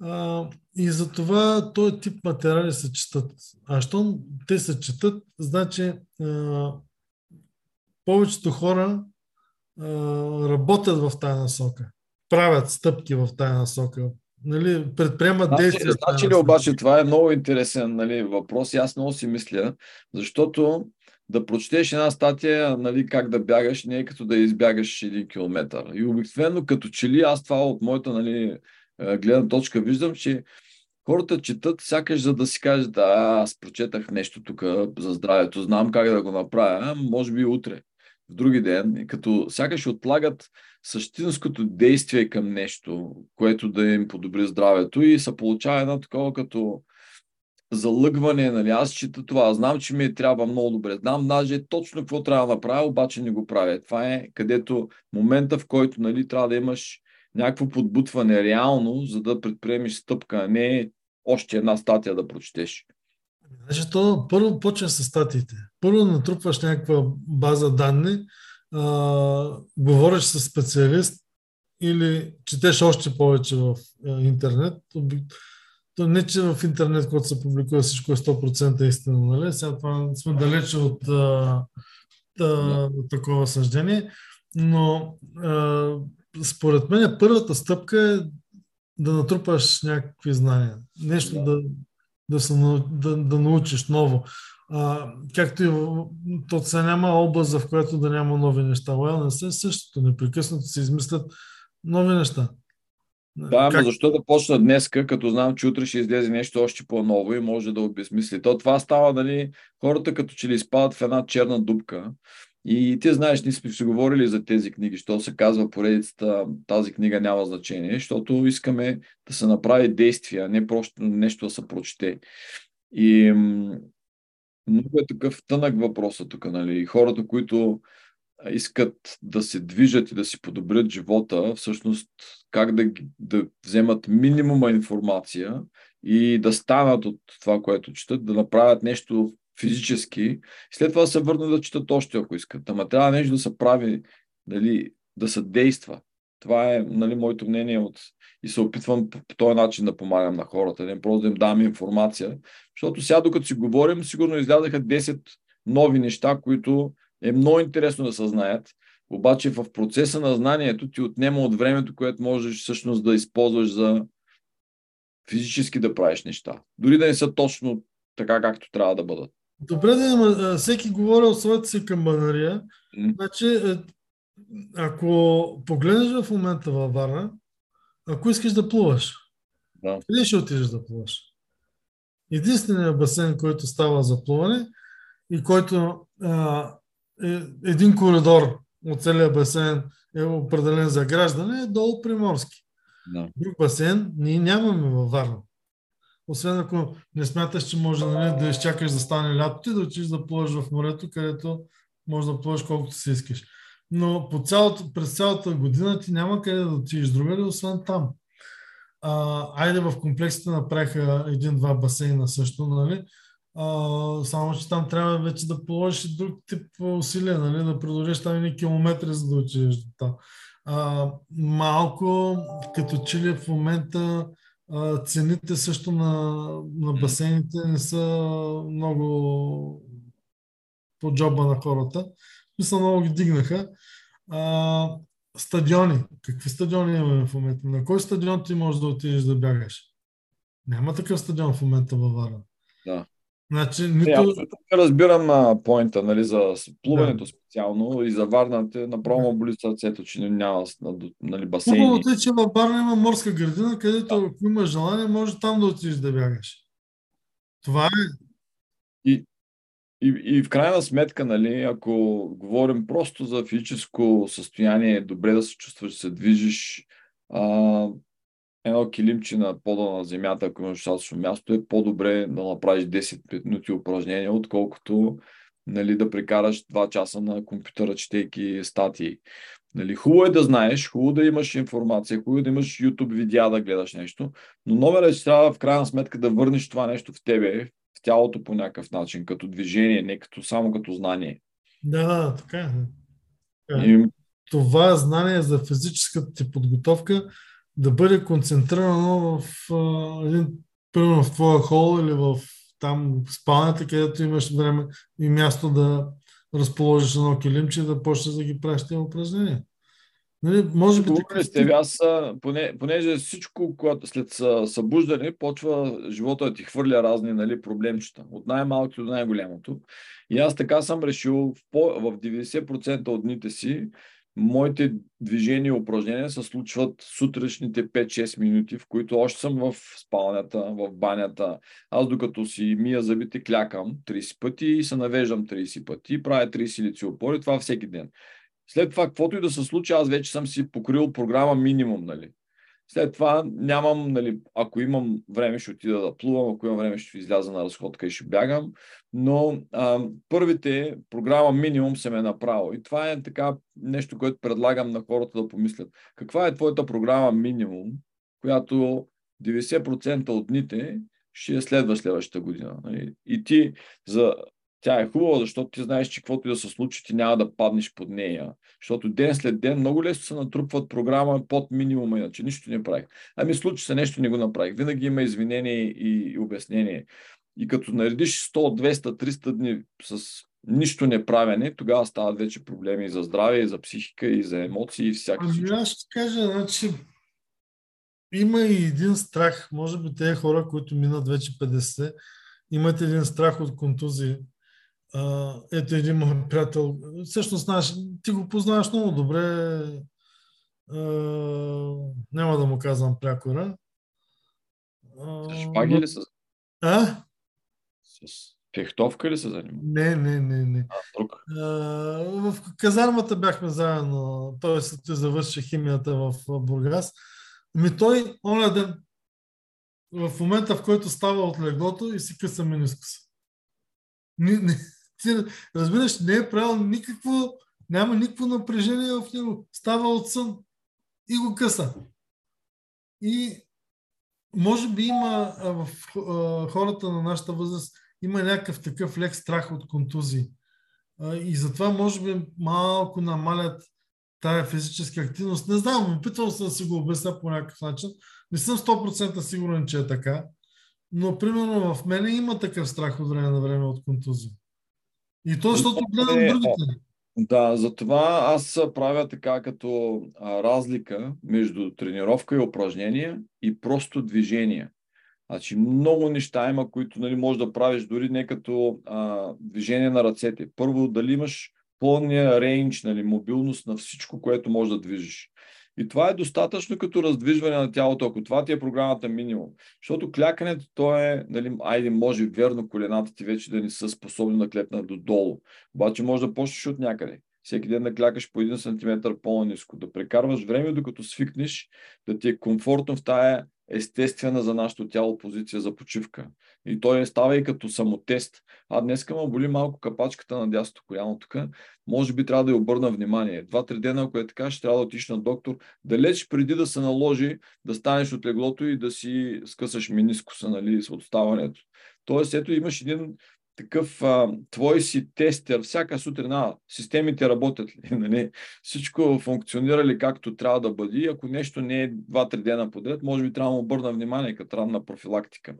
А, и затова този тип материали се четат. А щом те се четат, значи а, повечето хора а, работят в тази насока. Правят стъпки в тази насока. Нали, предприемат значи, действия. Значи ли обаче това е много интересен нали, въпрос и аз много си мисля, защото да прочетеш една статия, нали, как да бягаш, не е като да избягаш един километър. И обикновено като че ли аз това от моята нали, гледна точка виждам, че хората четат сякаш за да си кажат, да, аз прочетах нещо тук за здравето, знам как да го направя, може би утре, в други ден, като сякаш отлагат същинското действие към нещо, което да им подобри здравето и се получава едно такова като залъгване, нали, аз чета това, знам, че ми трябва много добре, знам даже точно какво трябва да направя, обаче не го правя. Това е където момента, в който нали, трябва да имаш някакво подбутване реално, за да предприемеш стъпка, а не още една статия да прочетеш. Значи то първо почва с статиите. Първо натрупваш някаква база данни, а, говориш с специалист или четеш още повече в а, интернет. То не, че в интернет, когато се публикува всичко е 100% истина, нали? Сега това сме далече от а, а, такова съждение, но а, според мен първата стъпка е да натрупаш някакви знания. Нещо да, да, да, се, да, да научиш ново. А, както и то се няма област, в която да няма нови неща. Wellness е същото. Непрекъснато се измислят нови неща. Да, как... но защо да почна днеска, като знам, че утре ще излезе нещо още по-ново и може да обезмисли. То това става, нали, хората като че ли изпадат в една черна дупка и ти знаеш, ние сме си говорили за тези книги, що се казва поредицата, тази книга няма значение, защото искаме да се направи действия, не просто нещо да се прочете. И много е такъв тънък въпрос тук, нали? Хората, които искат да се движат и да си подобрят живота, всъщност как да, да вземат минимума информация и да станат от това, което четат, да направят нещо физически, след това се върнат да четат още, ако искат. Ама трябва нещо да се прави, дали, да се действа. Това е нали, моето мнение от... и се опитвам по, по този начин да помагам на хората, не просто да им давам информация. Защото сега, докато си говорим, сигурно излядаха 10 нови неща, които е много интересно да се знаят. Обаче в процеса на знанието ти отнема от времето, което можеш всъщност да използваш за физически да правиш неща. Дори да не са точно така, както трябва да бъдат. Добре, да, има. всеки говори от своята си камбанария. Mm. Значи, е, ако погледнеш в момента във Варна, ако искаш да плуваш, да. къде ще отидеш да плуваш? Единственият басейн, който става за плуване и който а, е, един коридор от целия басейн е определен за граждане, е долу Приморски. Да. Друг басейн ние нямаме във Варна. Освен ако не смяташ, че може нали, да изчакаш да стане лятото и да отидеш да плуваш в морето, където може да плуваш колкото си искаш. Но по цялото, през цялата година ти няма къде да отидеш другаде, освен там. А, айде в комплексите направиха един-два басейна също, нали? А, само, че там трябва вече да положиш друг тип усилия, нали? да продължиш там едни километри, за да отидеш до там. А, малко, като че ли в момента а, цените също на, на басейните не са много по джоба на хората. Мисля, много ги дигнаха. А, стадиони. Какви стадиони имаме в момента? На кой стадион ти можеш да отидеш да бягаш? Няма такъв стадион в момента във Варна. Да. Значи, нито... Не, разбирам а, поинта, нали, за плуването да. специално и за Варната, направо да. боли сърцето, че няма нали, басейни. Хубавото е, че във Варна има морска градина, където да. ако имаш желание, може там да отидеш да бягаш. Това е. И, и, и в крайна сметка, нали, ако говорим просто за физическо състояние, е добре да се чувстваш, се движиш, а, едно килимче на пода на земята, ако имаш достатъчно място, е по-добре да направиш 10 минути упражнения, отколкото нали, да прекараш 2 часа на компютъра, четейки статии. Нали, хубаво е да знаеш, хубаво да имаш информация, хубаво е да имаш YouTube видеа да гледаш нещо, но номера е, че трябва в крайна сметка да върнеш това нещо в тебе, в тялото по някакъв начин, като движение, не като, само като знание. Да, да, така е. И... Това знание за физическата ти подготовка да бъде концентрирано в един, примерно в твоя хол или в там спалнята, където имаш време и място да разположиш едно килимче да почнеш да ги правиш тези упражнения. Нали, може би така... Сте, аз, поне, понеже всичко, когато след събуждане, почва живота да ти хвърля разни нали, проблемчета. От най-малкото до най-голямото. И аз така съм решил в, по, в 90% от дните си моите движения и упражнения се случват сутрешните 5-6 минути, в които още съм в спалнята, в банята. Аз докато си мия зъбите, клякам 30 пъти и се навеждам 30 пъти, правя 30 лици опори, това всеки ден. След това, каквото и да се случи, аз вече съм си покрил програма минимум, нали. След това нямам, нали, ако имам време, ще отида да плувам, ако имам време, ще изляза на разходка и ще бягам. Но а, първите програма минимум съм е направил. И това е така нещо, което предлагам на хората да помислят. Каква е твоята програма минимум, която 90% от дните ще следва следващата година. Нали? И ти за тя е хубава, защото ти знаеш, че каквото и да се случи, ти няма да паднеш под нея. Защото ден след ден много лесно се натрупват програма под минимума, иначе нищо не правих. Ами случи се нещо, не го направих. Винаги има извинение и, и обяснение. И като наредиш 100, 200, 300 дни с нищо не правене, тогава стават вече проблеми и за здраве, и за психика, и за емоции, и всяки Ами аз ще кажа, значи, има и един страх. Може би тези хора, които минат вече 50, имат един страх от контузии а, ето един мой приятел, всъщност знаеш, ти го познаваш много добре, а, няма да му казвам прякора. С шпаги ли са? А? С фехтовка ли се занимава? Не, не, не, не. А, друг. А, в казармата бяхме заедно. Той се завърши химията в Бургас. Ми той, оня ден, в момента, в който става от леглото и си къса менискуса. Не, не, ти разбираш, не е правил никакво, няма никакво напрежение в него. Става от сън и го къса. И може би има в хората на нашата възраст има някакъв такъв лек страх от контузии. И затова може би малко намалят тая физическа активност. Не знам, опитвам се да си го обясня по някакъв начин. Не съм 100% сигурен, че е така. Но примерно в мене има такъв страх от време на време от контузии. И то, защото гледам е, другите. Да, затова аз правя така като а, разлика между тренировка и упражнение и просто движение. Значи много неща има, които нали, можеш да правиш дори не като а, движение на ръцете. Първо, дали имаш пълния рейндж, нали, мобилност на всичко, което можеш да движиш. И това е достатъчно като раздвижване на тялото, ако това ти е програмата минимум. Защото клякането, то е, нали, айде, може верно колената ти вече да не са способни да клепнат додолу. Обаче може да почнеш от някъде. Всеки ден да клякаш по един сантиметър по-низко, да прекарваш време, докато свикнеш, да ти е комфортно в тая естествена за нашето тяло позиция за почивка. И той става и като самотест. А днес ме боли малко капачката на дясното коляно тук. Може би трябва да я обърна внимание. Два-три дена, ако е така, ще трябва да отиш на доктор. Далеч преди да се наложи да станеш от леглото и да си скъсаш минискуса нали, с отставането. Тоест, ето имаш един такъв а, твой си тестер всяка сутрин, а, системите работят ли, нали? всичко функционира ли както трябва да бъде. Ако нещо не е 2-3 дена подред, може би трябва да му обърна внимание като ранна профилактика.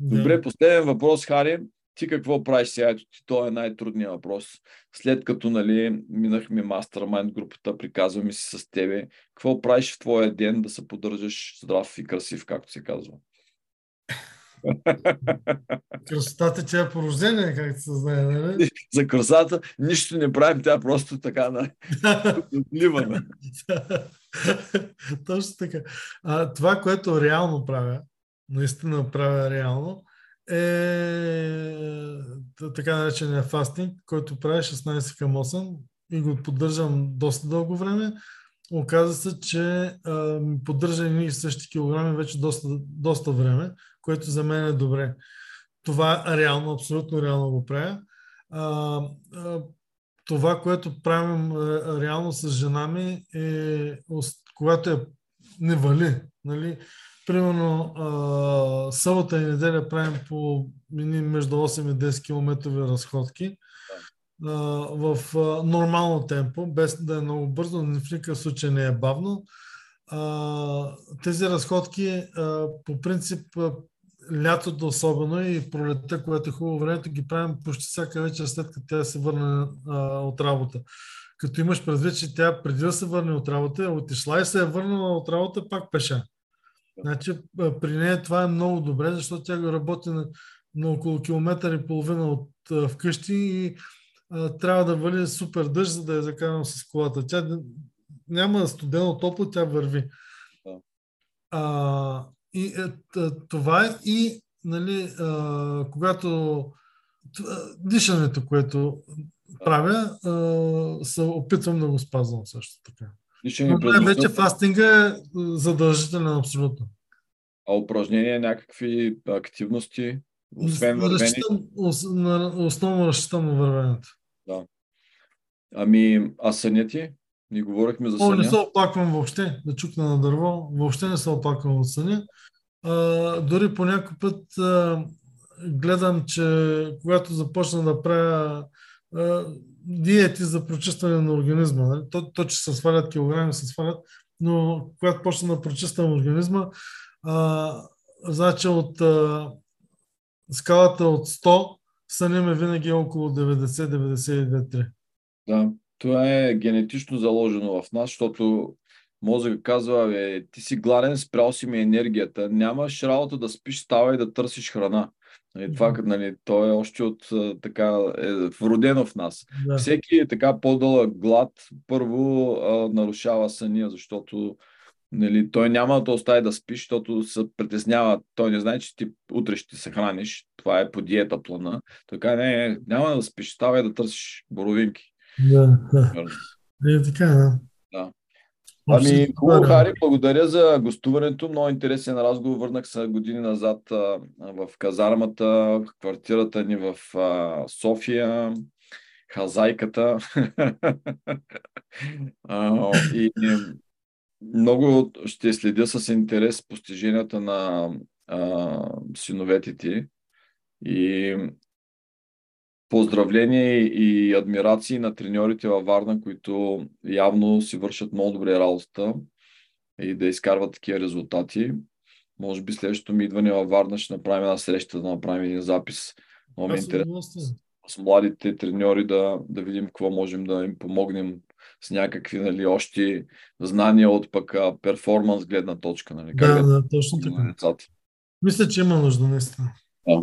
Да. Добре, последен въпрос, Хари. Ти какво правиш сега? Ето ти, това е най-трудният въпрос. След като нали, минахме мастермайнд групата, приказваме си с тебе, какво правиш в твоя ден да се поддържаш здрав и красив, както се казва? Красотата тя е порождение, както се знае, нали? За красата нищо не правим, тя просто така на отливаме. Точно така. А, това, което реално правя, наистина правя реално, е така наречения фастинг, който прави 16 към 8 и го поддържам доста дълго време. Оказва се, че а, поддържа и същи килограми вече доста, доста време, което за мен е добре. Това реално, абсолютно реално го правя. А, а, това, което правим реално с жена ми е, когато е не вали, нали, примерно а, събота и неделя правим по между 8 и 10 км разходки а, в а, нормално темпо, без да е много бързо, но в никакъв случай не е бавно. А, тези разходки а, по принцип лятото особено и пролетта, което е хубаво времето, ги правим почти всяка вечер след като тя се върне а, от работа. Като имаш предвид, че тя преди да се върне от работа, е отишла и се е върнала от работа пак пеша. Значи, при нея това е много добре, защото тя го работи на, на около километър и половина от а, вкъщи и а, трябва да вали супер дъжд, за да я закарам с колата. Тя няма студено топло, тя върви. А, и е, това е и нали, а, когато дишането, което правя, а, се опитвам да го спазвам също така. Но вече фастинга е задължителен абсолютно. А упражнения, някакви активности, освен вървени? основно разчитам на вървенето. Да. Ами, а съня ти? Ни говорихме за съня. О, не се оплаквам въобще да чукна на дърво. Въобще не се оплаквам от съня. А, дори по някой път а, гледам, че когато започна да правя а, диети за прочистване на организма, нали? то, то, че се свалят килограми, се свалят, но когато почна да прочиствам организма, а, значи от а, скалата от 100 съня ми винаги около 90-92-3. Да, това е генетично заложено в нас, защото мозъка казва, ти си гладен, спрял си ми енергията, нямаш работа да спиш, става и да търсиш храна. Нали, това, нали, то е още от така, е вродено в нас. Да. Всеки е така по-дълъг глад, първо а, нарушава съня, защото нали, той няма да остави да спиш, защото се притеснява. Той не знае, че ти утре ще се храниш. Това е по диета плана. Така не, няма да спиш, става и да търсиш боровинки. Да, да. Е, така, да. да. Ами, хубаво, Хари, благодаря за гостуването. Много интересен разговор. Върнах се години назад в казармата, в квартирата ни в София, хазайката. а, и много ще следя с интерес постиженията на а, синовете ти. И поздравления и адмирации на треньорите във Варна, които явно си вършат много добре работата и да изкарват такива резултати. Може би следващото ми идване във Варна ще направим една среща, да направим един запис. Много ми е интересно с младите треньори да, да видим какво можем да им помогнем с някакви нали, още знания от пък перформанс гледна точка. Нали, как да, да, точно така. Мисля, че има нужда наистина. Да.